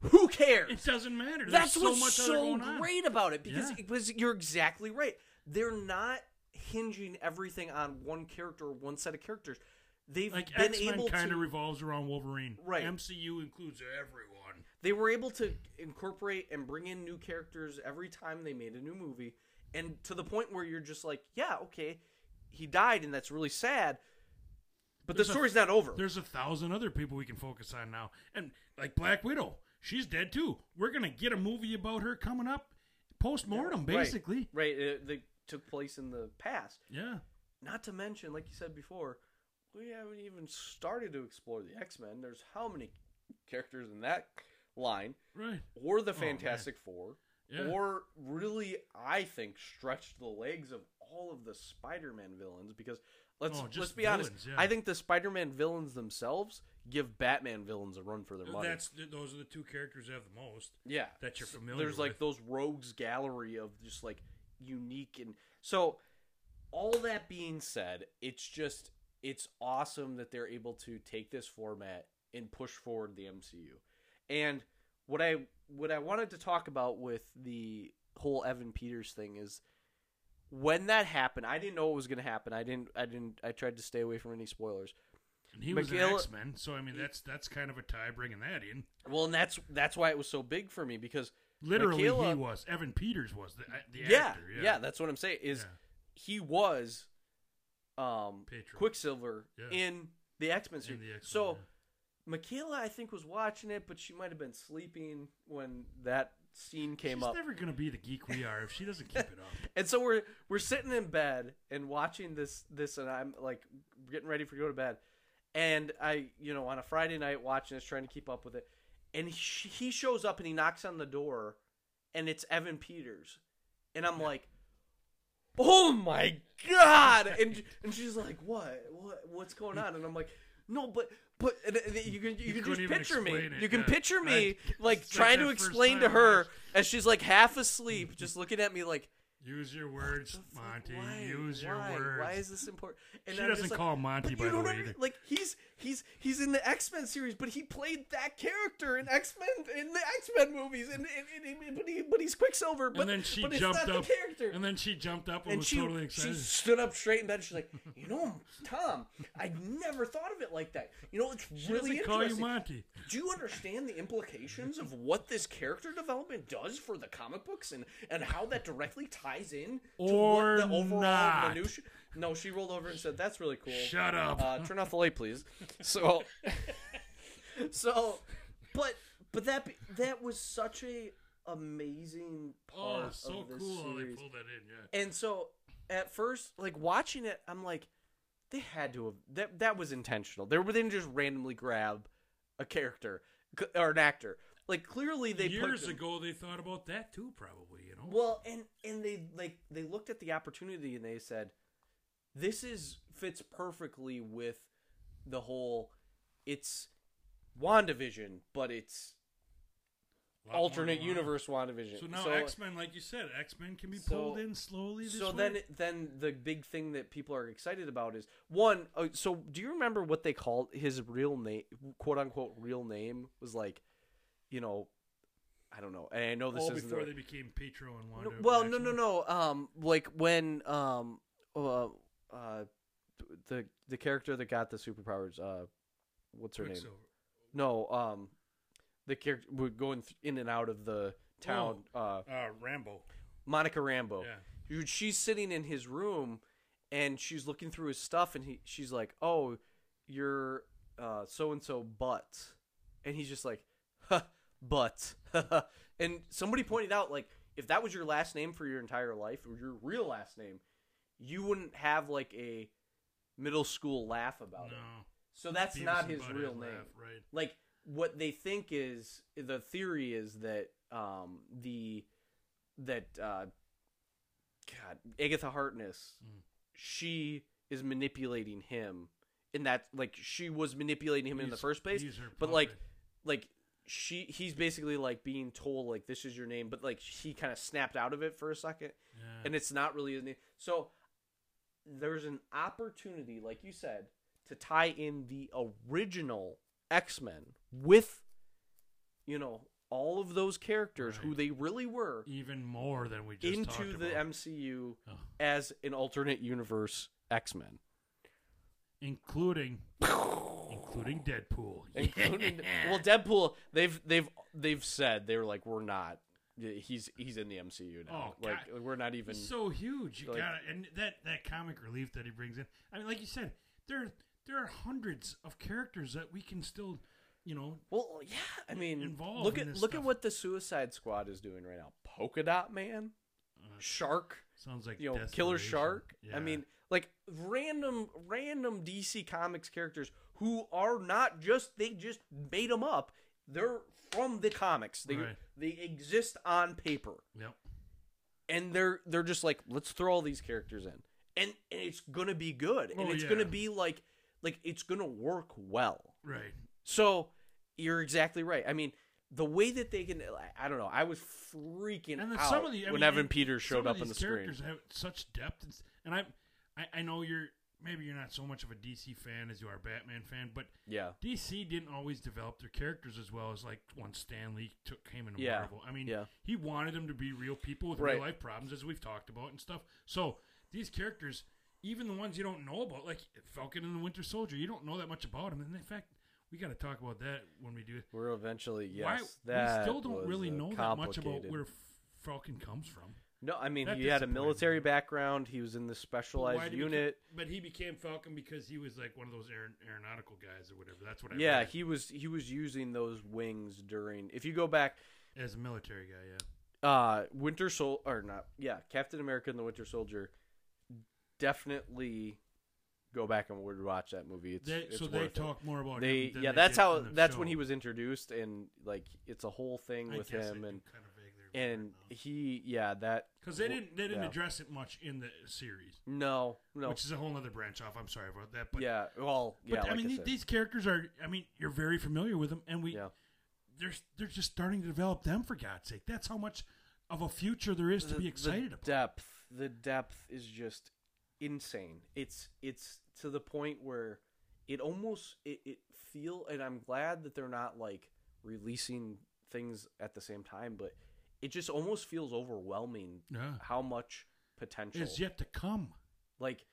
It. Who cares? It doesn't matter. There's That's so what's much so great about it because, Yeah. was—you're exactly right. They're not hinging everything on one character or one set of characters. They've Like been X Men able kind to of revolves around Wolverine. Right. MCU includes everyone. they were able to incorporate and bring in new characters every time they made a new movie and to the point where you're just like yeah okay he died and that's really sad but There's the story's not over There's a thousand other people we can focus on now, and like Black Widow, she's dead too. We're gonna get a movie about her coming up, post mortem, Right, basically. right uh, it, they took place in the past Yeah. not to mention like you said before we haven't even started to explore the x-men there's how many characters in that line Right. or the Oh, fantastic four Yeah. or really i think stretched the legs of all of the spider-man villains because let's Oh, let's be honest yeah. i think the spider-man villains themselves give batman villains a run for their money That's those are the two characters that have the most. yeah that you're familiar with. there's like with. those rogues gallery of just like unique and so all that being said it's just it's awesome that they're able to take this format and push forward the MCU. And what I what I wanted to talk about with the whole Evan Peters thing is when that happened, I didn't know what was going to happen. I didn't I didn't I tried to stay away from any spoilers. And he was an X Men, so I mean that's that's kind of a tie bringing that in. Well, and that's that's why it was so big for me because Literally, Michaela- he was Evan Peters was the the yeah, actor. yeah, Yeah, that's what I'm saying is Yeah. he was um Pietro. Quicksilver Yeah. in the X-Men In series. the X-Men, so yeah. Michaela I think was watching it, but she might have been sleeping when that scene came up. She's up. never gonna be the geek we are if she doesn't keep it up. And so we're we're sitting in bed and watching this this and I'm like getting ready for go to bed. And I, you know, on a Friday night watching this trying to keep up with it. And he, he shows up and he knocks on the door and it's Evan Peters. And I'm like, "Oh my god." And and she's like, "What? What what's going on?" And I'm like, "No, but but you can you, You can just picture me. it, You can yeah. picture me I- like trying like to explain to her as she's like half asleep, just looking at me like Use your words. Monty. Why? Use your Why? words. Why is this important? And she I'm doesn't like, call Monty, but by you the don't way. under- like he's he's he's in the X Men series, but he played that character in X Men in the X Men movies, and, and, and, and- but he but he's Quicksilver. But and then she but jumped not up. the character. And then she jumped up and, And was she totally she stood up straight in bed. and She's like, you know, Tom, I never thought of it like that. You know, it's She really doesn't call you interesting. Monty. Do you understand the implications of what this character development does for the comic books and, and how that directly ties in to Or what the overall not. minutia? No, she rolled over and said, "That's really cool." Shut up. Uh, turn off the light, please. So, so, but but that be- that was such a amazing part oh, so of this cool how they series. pulled that in. Yeah. And so, at first, like watching it, I'm like, they had to have that. That was intentional. They were didn't just randomly grab a character or an actor. Like clearly, they Years them- ago, they thought about that too. Probably, you know. Well, and and they like they looked at the opportunity and they said, "This is fits perfectly with the whole. It's Wandavision, but it's alternate universe Wandavision. So now X Men, like you said, X Men can be So- pulled in slowly. This so way. then then the big thing that people are excited about is one uh, so do you remember what they called his real name quote unquote real name was like you know i don't know and i know this is before they became Pietro and Wanda. well no no no um like when um uh, uh the the character that got the superpowers uh what's her name no um the character we're going in and out of the town uh Uh, Rambeau. monica rambeau Yeah. Dude, she's sitting in his room and she's looking through his stuff and he she's like, "Oh, you're uh so and so but." And he's just like, huh, "But." and somebody pointed out like if that was your last name for your entire life or your real last name, you wouldn't have like a middle school laugh about it. So that's Beavis not his real laugh, name Right. like what they think is the theory is that um the that uh god agatha harkness Mm. she is manipulating him in that like she was manipulating him in the first place he's but like like she he's basically like being told like this is your name but like he kind of snapped out of it for a second Yeah. and it's not really his name. So there's an opportunity, like you said, to tie in the original X Men with, you know, all of those characters who they really were even more than we just into the about. MCU Oh. as an alternate universe X Men. including including Deadpool. Including Yeah. well, Deadpool. They've they've they've said they were like we're not. He's he's in the MCU now. Oh, like God. we're not even. He's so huge. You like- got to and that that comic relief that he brings in. I mean, like you said, there there are hundreds of characters that we can still, you know, Well, yeah. I mean, involved look in at this look at what the Suicide Squad is doing right now. Polka Dot Man, uh, Shark, sounds like you know, Killer. Shark. I mean, like random random DC Comics characters who are not just they just made them up. They're from the comics. They Right. they exist on paper, yep. and they're they're just like let's throw all these characters in, and and it's gonna be good, and Oh, it's yeah. gonna be like like it's gonna work well. Right. So you're exactly right. I mean, the way that they can, I don't know. I was freaking And out the I when mean, Evan and Peters some showed of up on the screen. characters have such depth, and, and I, I I know you're maybe you're not so much of a DC fan as you are a Batman fan, but Yeah. DC didn't always develop their characters as well as like once Stan Lee took came into Yeah. Marvel. I mean, Yeah. he wanted them to be real people with Right. real life problems, as we've talked about and stuff. So these characters, even the ones you don't know about, like Falcon and the Winter Soldier, you don't know that much about them. And in fact, we got to talk about that when we do it. We're eventually yes. Why that we still don't really know that much about where Falcon comes from. No, I mean That he had a disappointed military me. background. He was in the specialized why did he unit. but he became Falcon because he was like one of those aer- aeronautical guys or whatever. That's what I Yeah, read. he was he was using those wings during. If you go back, as a military guy. Yeah. uh, Winter Sol or not? Yeah, Captain America and the Winter Soldier. Definitely go back and would watch that movie. It's, They, it's so they worth it. talk more about They him than yeah, that's did how in the that's when show. he was introduced, and like it's a whole thing I with guess I him, do and kind of vaguely and he yeah that because they didn't they didn't yeah. address it much in the series, no no which is a whole other branch off. I'm sorry about that, but yeah well but yeah I mean I these, these characters are. I mean you're very familiar with them, and we yeah. they're they're just starting to develop them for God's sake. That's how much of a future there is to be excited the about. depth the depth is just insane it's it's to the point where it almost it, it feel and i'm glad that they're not like releasing things at the same time but it just almost feels overwhelming Yeah, how much potential is yet to come. like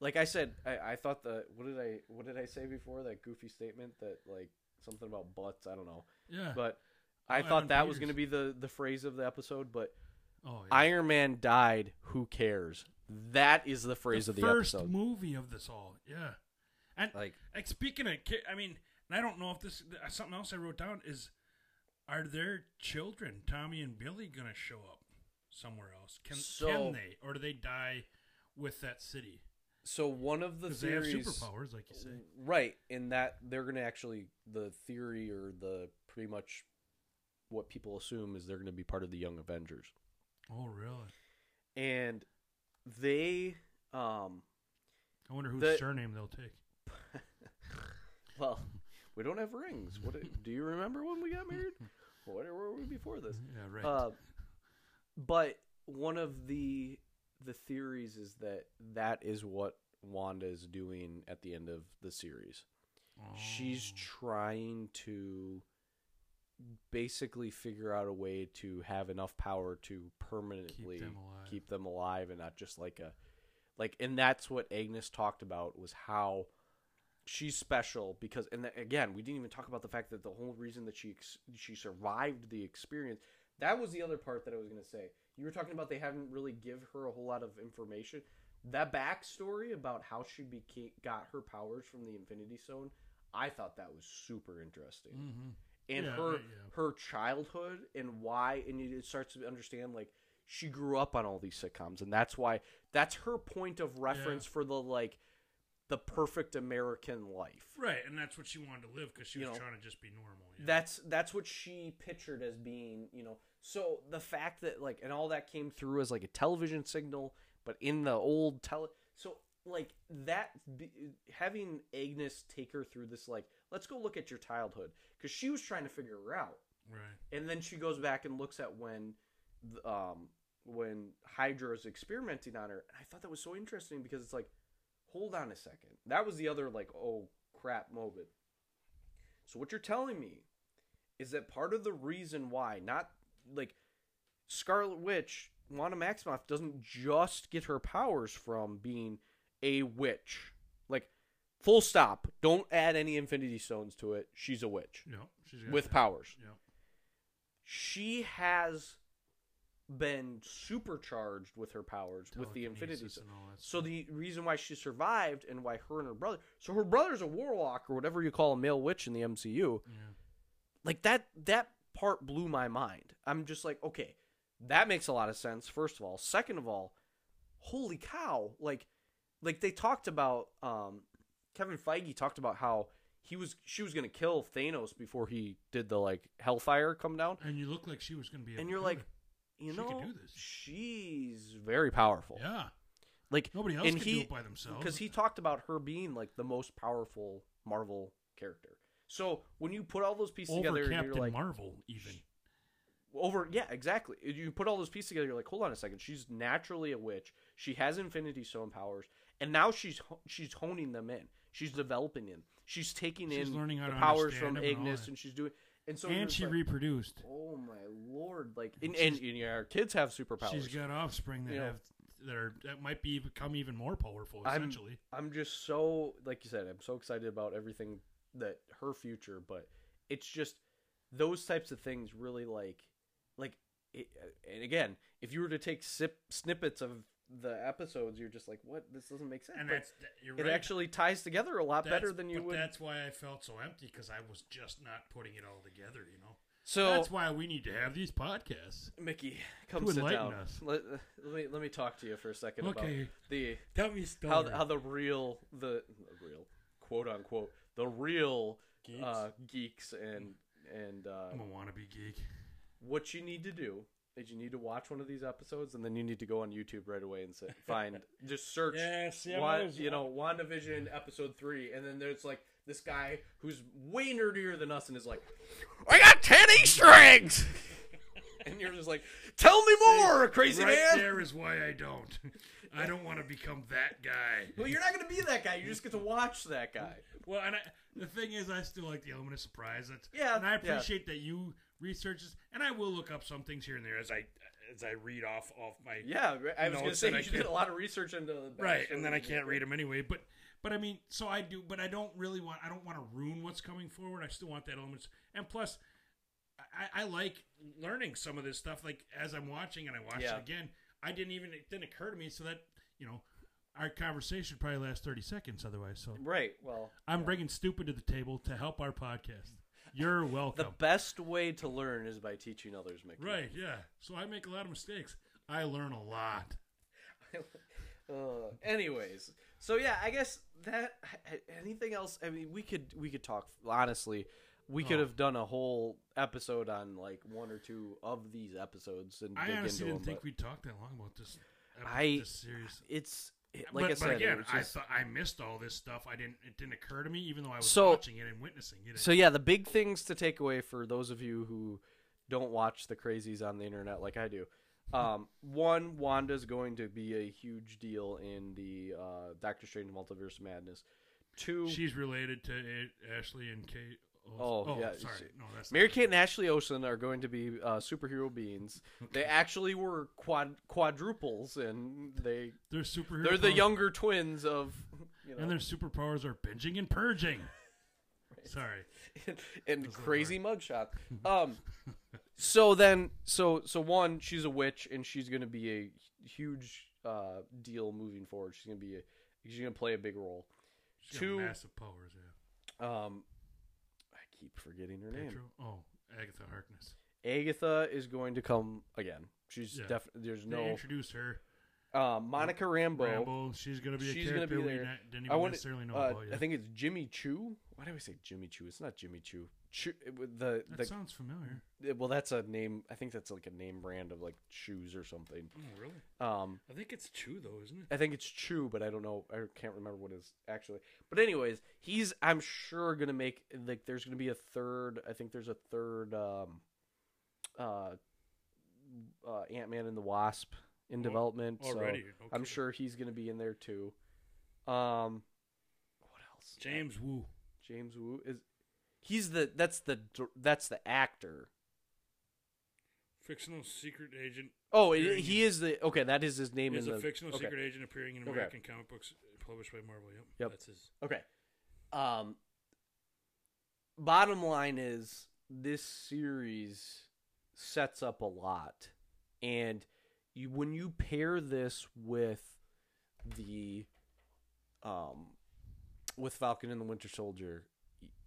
like i said I, I thought the what did i what did i say before that goofy statement that like something about butts i don't know Yeah, but i thought that was going to be the the phrase of the episode but oh yeah. Iron Man died. Who cares? That is the phrase the of the first episode. movie of this all. Yeah, and Like, Like speaking of, I mean, I don't know if this something else I wrote down is, are their children Tommy and Billy gonna show up somewhere else? Can So- can they, or do they die with that city? so one of the Because they have theories, superpowers, like you say. right? In that they're going to actually the theory or the pretty much what people assume is they're going to be part of the Young Avengers, Oh, really? and they, um, I wonder whose The- surname they'll take. well, we don't have rings. What do you remember when we got married? What were we before this? Yeah, right. Uh, but one of the the theories is that that is what Wanda is doing at the end of the series. She's Oh. trying to basically figure out a way to have enough power to permanently them alive. keep them alive and not just like a like and that's what Agnes talked about was how she's special because and th- again we didn't even talk about the fact that the whole reason that she ex- she survived the experience that was the other part that I was going to say you were talking about they haven't really give her a whole lot of information that backstory about how she beca- got her powers from the Infinity Stone I thought that was super interesting Mhm. and Yeah, her yeah. her childhood and why and it starts to understand like she grew up on all these sitcoms and that's why that's her point of reference for the like the perfect American life. Right, and that's what she wanted to live because she You was know, trying to just be normal. Yeah. That's that's what she pictured as being, you know. So the fact that like and all that came through as like a television signal, but in the old tele so like that having Agnes take her through this like let's go look at your childhood because she was trying to figure her out right. and then she goes back and looks at when um when hydra is experimenting on her and i thought that was so interesting because it's like hold on a second. That was the other like oh crap moment. So what you're telling me is that part of the reason why not like scarlet witch wanda maximoff doesn't just get her powers from being a witch. Like full stop. Don't add any infinity stones to it. She's a witch. Yeah, she's with powers. Yeah. she has been supercharged with her powers with the Infinity Stone. and all that So the reason why she survived and why her and her brother, so her brother's a warlock or whatever you call a male witch in the MCU. yeah. Like that that part blew my mind. I'm just like, okay, that makes a lot of sense. First of all, second of all, holy cow! Like, like they talked about. Um, Kevin Feige talked about how he was she was gonna kill Thanos before he did the like Hellfire come down. And you look like she was to be. and you're like, it. You She know, could do this. she's very powerful. yeah, Like nobody else and could he, do it by themselves. because he talked about her being like the most powerful Marvel character. So when you put all those pieces over together, Captain you're like, Marvel, even. over yeah, exactly. You put all those pieces together, you're like, hold on a second, she's naturally a witch. She has Infinity Stone powers, and now she's she's honing them in. She's developing them. She's taking She's in learning how the to powers from and Agnes, that. and she's doing. And so and she like, reproduced. Oh my lord! Like, and, and, and yeah, our kids have superpowers. She's got offspring that You know. have that are that might be become even more powerful. I'm- Essentially, I'm just so like you said, I'm so excited about everything that her future, but it's just those types of things really like like it, uh, and again, if you were to take sip, snippets of the episodes, you're just like, what? This doesn't make sense. and But that's you're it right. actually ties together a lot That's- better than you but would. That's why I felt so empty because I was just not putting it all together. You know, So that's why we need to have these podcasts. Mickey, come To sit down. us. Let, let me let me talk to you for a second about the tell me story. how how the real the, the real quote unquote the real Geeks? uh, geeks and and uh, I'm a wannabe geek. what you need to do is you need to watch one of these episodes and then you need to go on YouTube right away and find just search Yes, yeah, you know WandaVision episode three and then there's like this guy who's way nerdier than us and is like I got ten Easter eggs and you're just like tell me more crazy right man there is why I don't. I don't want to become that guy. well you're not gonna be that guy you just get to watch that guy Well, and I, the thing is, I still like the element of surprise. That's, Yeah, and I yeah. appreciate that you research this, and I will look up some things here and there as I as I read off off my yeah I was gonna say that I you did a lot of research into the right, and then I can't read them anyway. But but I mean, so I do, but I don't really want. I don't want to ruin what's coming forward. I still want that element, and plus. I, I like learning some of this stuff. Like as I'm watching and I watch Yeah. it again, I didn't even it didn't occur to me. So that you know, our conversation probably last thirty seconds otherwise. So right well I'm bringing stupid to the table to help our podcast. You're welcome. the best way to learn is by teaching others Mickey. right? Yeah. So I make a lot of mistakes. I learn a lot. Uh, anyways, so yeah, I guess that anything else. I mean, we could we could talk honestly. We could Oh. have done a whole episode on like one or two of these episodes and I dig honestly into didn't them. think we'd talk that long about this. I- this series. it's it, like but, I said, but again, was I thought I missed all this stuff. I didn't. It didn't occur to me, even though I was So- watching it and witnessing it. So yeah, the big things to take away for those of you who don't watch the crazies on the internet like I do. Um, one, Wanda's going to be a huge deal in the uh, Doctor Strange Multiverse Madness. Two, she's related to A- Ashley and Kate. Oh, yeah, Sorry, no, that's Mary Kate and Ashley Olsen are going to be uh, superhero beings. They actually were quad quadruples, and they They're superhero. they're the younger twins of you know and their superpowers are binging and purging. Sorry. and are crazy mugshot. Um, so then, so so one, she's a witch, and she's going to be a huge uh, deal moving forward. She's going to be a she's going to play a big role. She's Two- massive powers. Yeah. Um, I keep forgetting her name. Oh, Agatha Harkness. Agatha is going to come again. She's Yeah. definitely there's They no introduce her. um, Monica Rambeau. Rambeau. She's gonna be a She's gonna character be there. not, didn't I even want necessarily know uh, about yet. I think it's Jimmy Choo. Why do I say Jimmy Choo? It's not Jimmy Choo. Choo it the that the sounds familiar. well, that's a name. I think that's like a name brand of like shoes or something. Oh, really? Um, I think it's Chew though, isn't it? I think it's Choo, but I don't know. I can't remember what is actually. But anyways, he's I'm sure gonna make like there's gonna be a third. I think there's a third. Um, uh, uh Ant Man and the Wasp in Oh, development. so Already. I'm sure he's gonna be in there too. Um, what else? James Woo. James Woo is he's the that's the that's the actor. Fictional secret agent. Oh, it, he is the okay. That is his name is in a the fictional okay. secret agent appearing in Okay. American comic books published by Marvel. Yep. Yep. That's his. Okay. Um. Bottom line is this series sets up a lot, and you when you pair this with the um with Falcon and the Winter Soldier,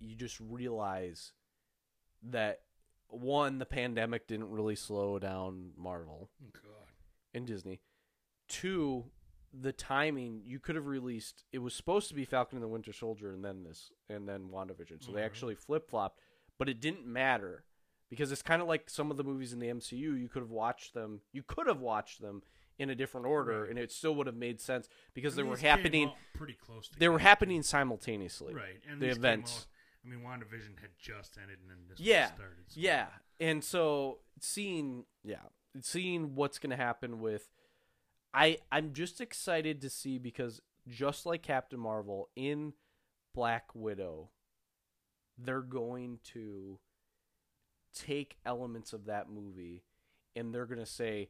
you just realize that one the pandemic didn't really slow down Marvel Oh, God. and Disney. Two, the timing you could have released. It was supposed to be Falcon and the Winter Soldier, and then this, and then WandaVision. So they really? actually flip flopped, but it didn't matter because it's kind of like some of the movies in the MCU. You could have watched them. You could have watched them in a different order, Right. and it still would have made sense because they were these came happening. out pretty close. Together. They were happening simultaneously. Right. And the these came events. out- I mean, WandaVision had just ended, and then this Yeah, started. so- Yeah, and so seeing yeah, seeing what's going to happen with I I'm just excited to see because just like Captain Marvel in Black Widow, they're going to take elements of that movie and they're going to say,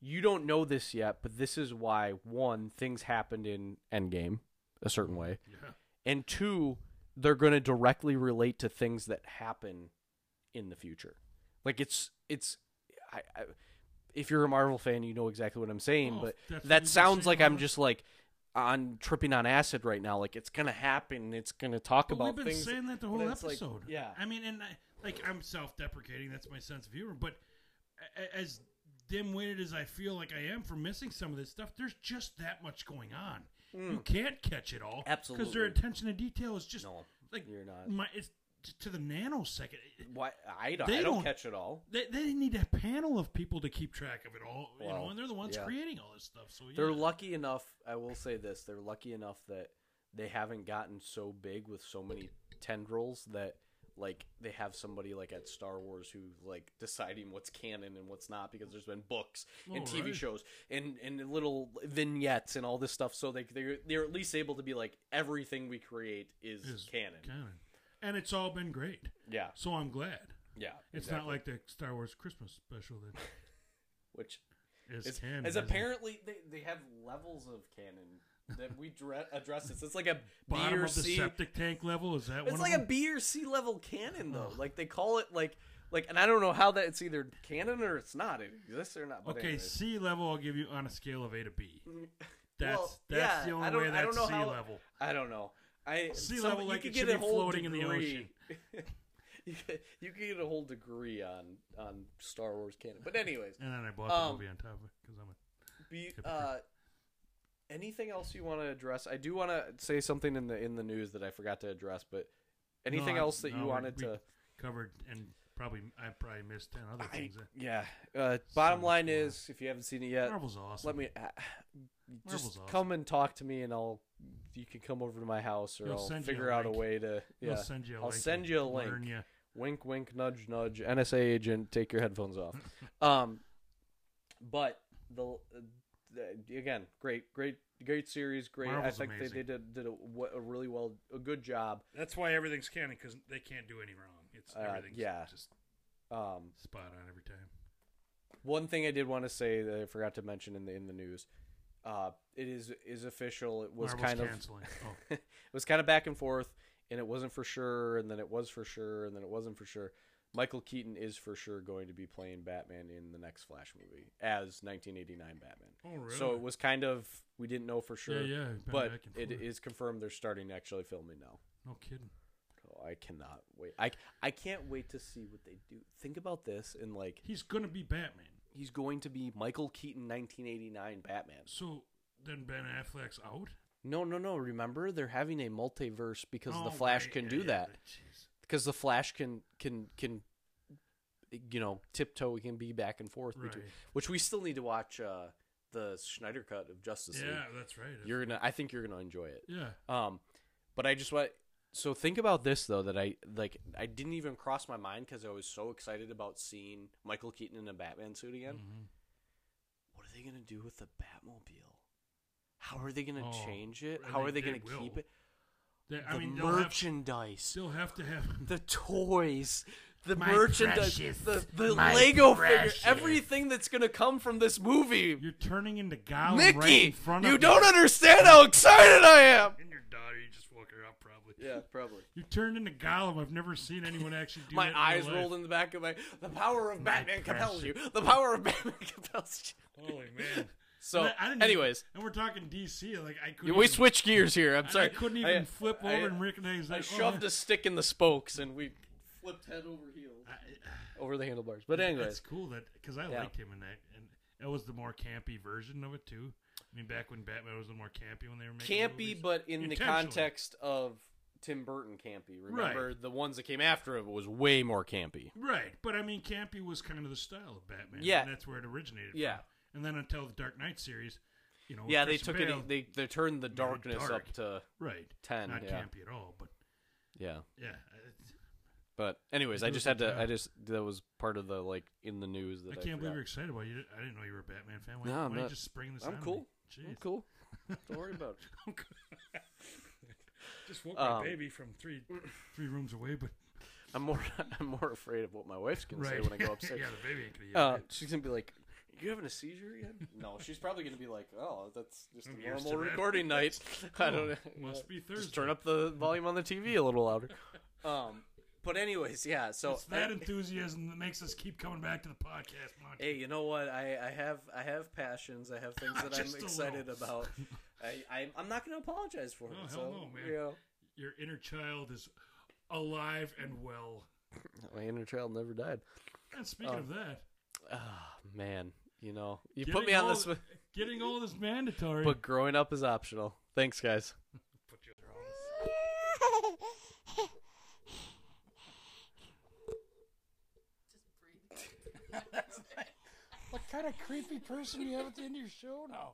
you don't know this yet, but this is why one things happened in Endgame a certain way, Yeah. and two, they're going to directly relate to things that happen in the future. Like it's it's, I, I, if you're a Marvel fan, you know exactly what I'm saying. Oh, but that's what we've that sounds like I'm just like on tripping on acid right now. Like it's gonna happen. It's gonna talk But about we've been things. saying that the whole it's like- episode. yeah. I mean, and I, like I'm self-deprecating. That's my sense of humor. But as dim-witted as I feel like I am for missing some of this stuff, there's just that much going on. You can't catch it all Absolutely. because their Mm. Attention to detail is just No, like you're not. My, it's to the nanosecond. Why I don't, I don't don't- catch it all. They, they need a panel of people to keep track of it all, you know, and they're the ones yeah. creating all this stuff. So They're lucky enough. I will say this: they're lucky enough that they haven't gotten so big with so many tendrils that like they have somebody like at Star Wars who like deciding what's canon and what's not because there's been books and Oh, TV right. shows and and little vignettes and all this stuff. So they they're, they're at least able to be like everything we create is, is canon. canon, and it's all been great. Yeah, So I'm glad. yeah. It's exactly. not like the Star Wars Christmas special that which is is, canon. as isn't it? apparently they, they have levels of canon that we dre- address this. It's like a bottom B or of the C. septic tank level. Is that what It's one like a? B or C level canon though. Like they call it like like, and I don't know how that it's either canon or it's not. It exists or not. Okay, anyways. C level. I'll give you on a scale of A to B. That's Well, that's yeah, the only way I don't that's know C how- level. I don't know. I Sea level, you like could get a whole floating in the degree. you, could, you could get a whole degree on on Star Wars canon. But anyways, And then I bought the Um, movie on top of it because I'm a Be, uh, anything else you want to address? I do want to say something in the in the news that I forgot to address, but anything No, else that no, you wanted we to? covered and probably I probably missed ten other things. that- yeah. Uh, bottom much line is, if you haven't seen it yet, Marvel's awesome. let me uh, just awesome. come and talk to me, and I'll. You can come over to my house, or He'll I'll you a figure out a way to. He'll Yeah, send you a I'll link send you a link. ya. wink, wink, nudge, nudge. NSA agent, take your headphones off. um, but the again, great, great, great series. Great. Marvel's I think they, they did did a, a really well, a good job. That's why everything's canon because they can't do any wrong. It's Uh, everything's yeah. just Um, spot on every time. One thing I did want to say that I forgot to mention in the in the news, uh, it is is official. It was Marvel's kind of. Oh, it was kind of back and forth, and it wasn't for sure, and then it was for sure, and then it wasn't for sure. Michael Keaton is for sure going to be playing Batman in the next Flash movie as 1989 Batman. oh really? So it was kind of we didn't know for sure, yeah, yeah. but it is confirmed they're starting to actually filming now. No kidding. Oh, I cannot wait. I I can't wait to see what they do. Think about this and like He's gonna be Batman. he's going to be Michael Keaton 1989 Batman. So then Ben Affleck's out No, no, no. Remember, they're having a multiverse because Oh, the Flash right, can yeah, do yeah, that. Because the Flash can can can you know tiptoe. He can be back and forth between. Which we still need to watch uh, the Snyder cut of Justice League. Yeah, that's right. You're gonna. I think you're gonna enjoy it. yeah. Um, but I just want. So think about this though that I like. I didn't even cross my mind because I was so excited about seeing Michael Keaton in a Batman suit again. Mhm. What are they gonna do with the Batmobile? How are they gonna Oh, change it? How are they think gonna keep it? They- The I mean, they'll have, merchandise, they'll have to have. the toys, the My merchandise, precious, the the my Lego precious. figure, everything that's gonna come from this movie. You're turning into Gollum Mickey, right in front of you don't understand how excited I am. And your daughter, you just woke her up probably. Yeah, probably. You turned into Gollum. I've never seen anyone actually do My that. My eyes rolled in the back of my. The power of My Batman compels you. The power of Batman compels you. Holy man. So, And I- I didn't anyways, Even, and we're talking DC. Like I couldn't. even, switch gears here. I'm sorry. I couldn't even I- flip I- over and recognize that. I oh, shoved yeah. a stick in the spokes and we Flipped head over heels. I- uh, over the handlebars. But anyways, That's cool that because I Yeah. liked him in that, and it was the more campy version of it too. I mean, back when Batman was a little more campy when they were making campy, movies. but in the context of Tim Burton campy. Remember, Right. the ones that came after it was way more campy. right. But I mean, campy was kind of the style of Batman. Yeah. and that's where it originated. Yeah. from. And then until the Dark Knight series, you know, with Yeah, they Christian took Bale, it. They they turned the darkness dark. up to right, ten. not yeah, campy at all, but yeah. yeah, But anyways, I just had good to. I just that was part of the like in the news that I I, can't believe you're excited about it. You. I didn't know you were a Batman fan. Why, No, I'm why you not. just spring this I'm on cool. Jeez. I'm cool. Don't worry about it. Just woke my Um, baby from three three rooms away, but I'm more I'm more afraid of what my wife's gonna say when I go upstairs. yeah, the baby ain't gonna. Uh, she's gonna be like, "You having a seizure again?" no, she's probably gonna be like, "Oh, that's just a used normal to that." recording night." I don't know. Oh, must be Thursday. Just turn up the volume on the TV a little louder. Um, but anyways, yeah. So It's that enthusiasm that makes us keep coming back to the podcast, Monty. Hey, you know what? I, I have I have passions. I have things that I'm Just a excited little. about. I, I I'm not going to apologize for it. Oh, so, hell no, man. You know, Your inner child is alive and well. my inner child never died. And speaking Oh. of that, Ah, man. You know, you getting put me on all- this, one, Getting old is mandatory. but growing up is optional. Thanks, guys. Put you on this. What kind of creepy person do you have at the end of your show now?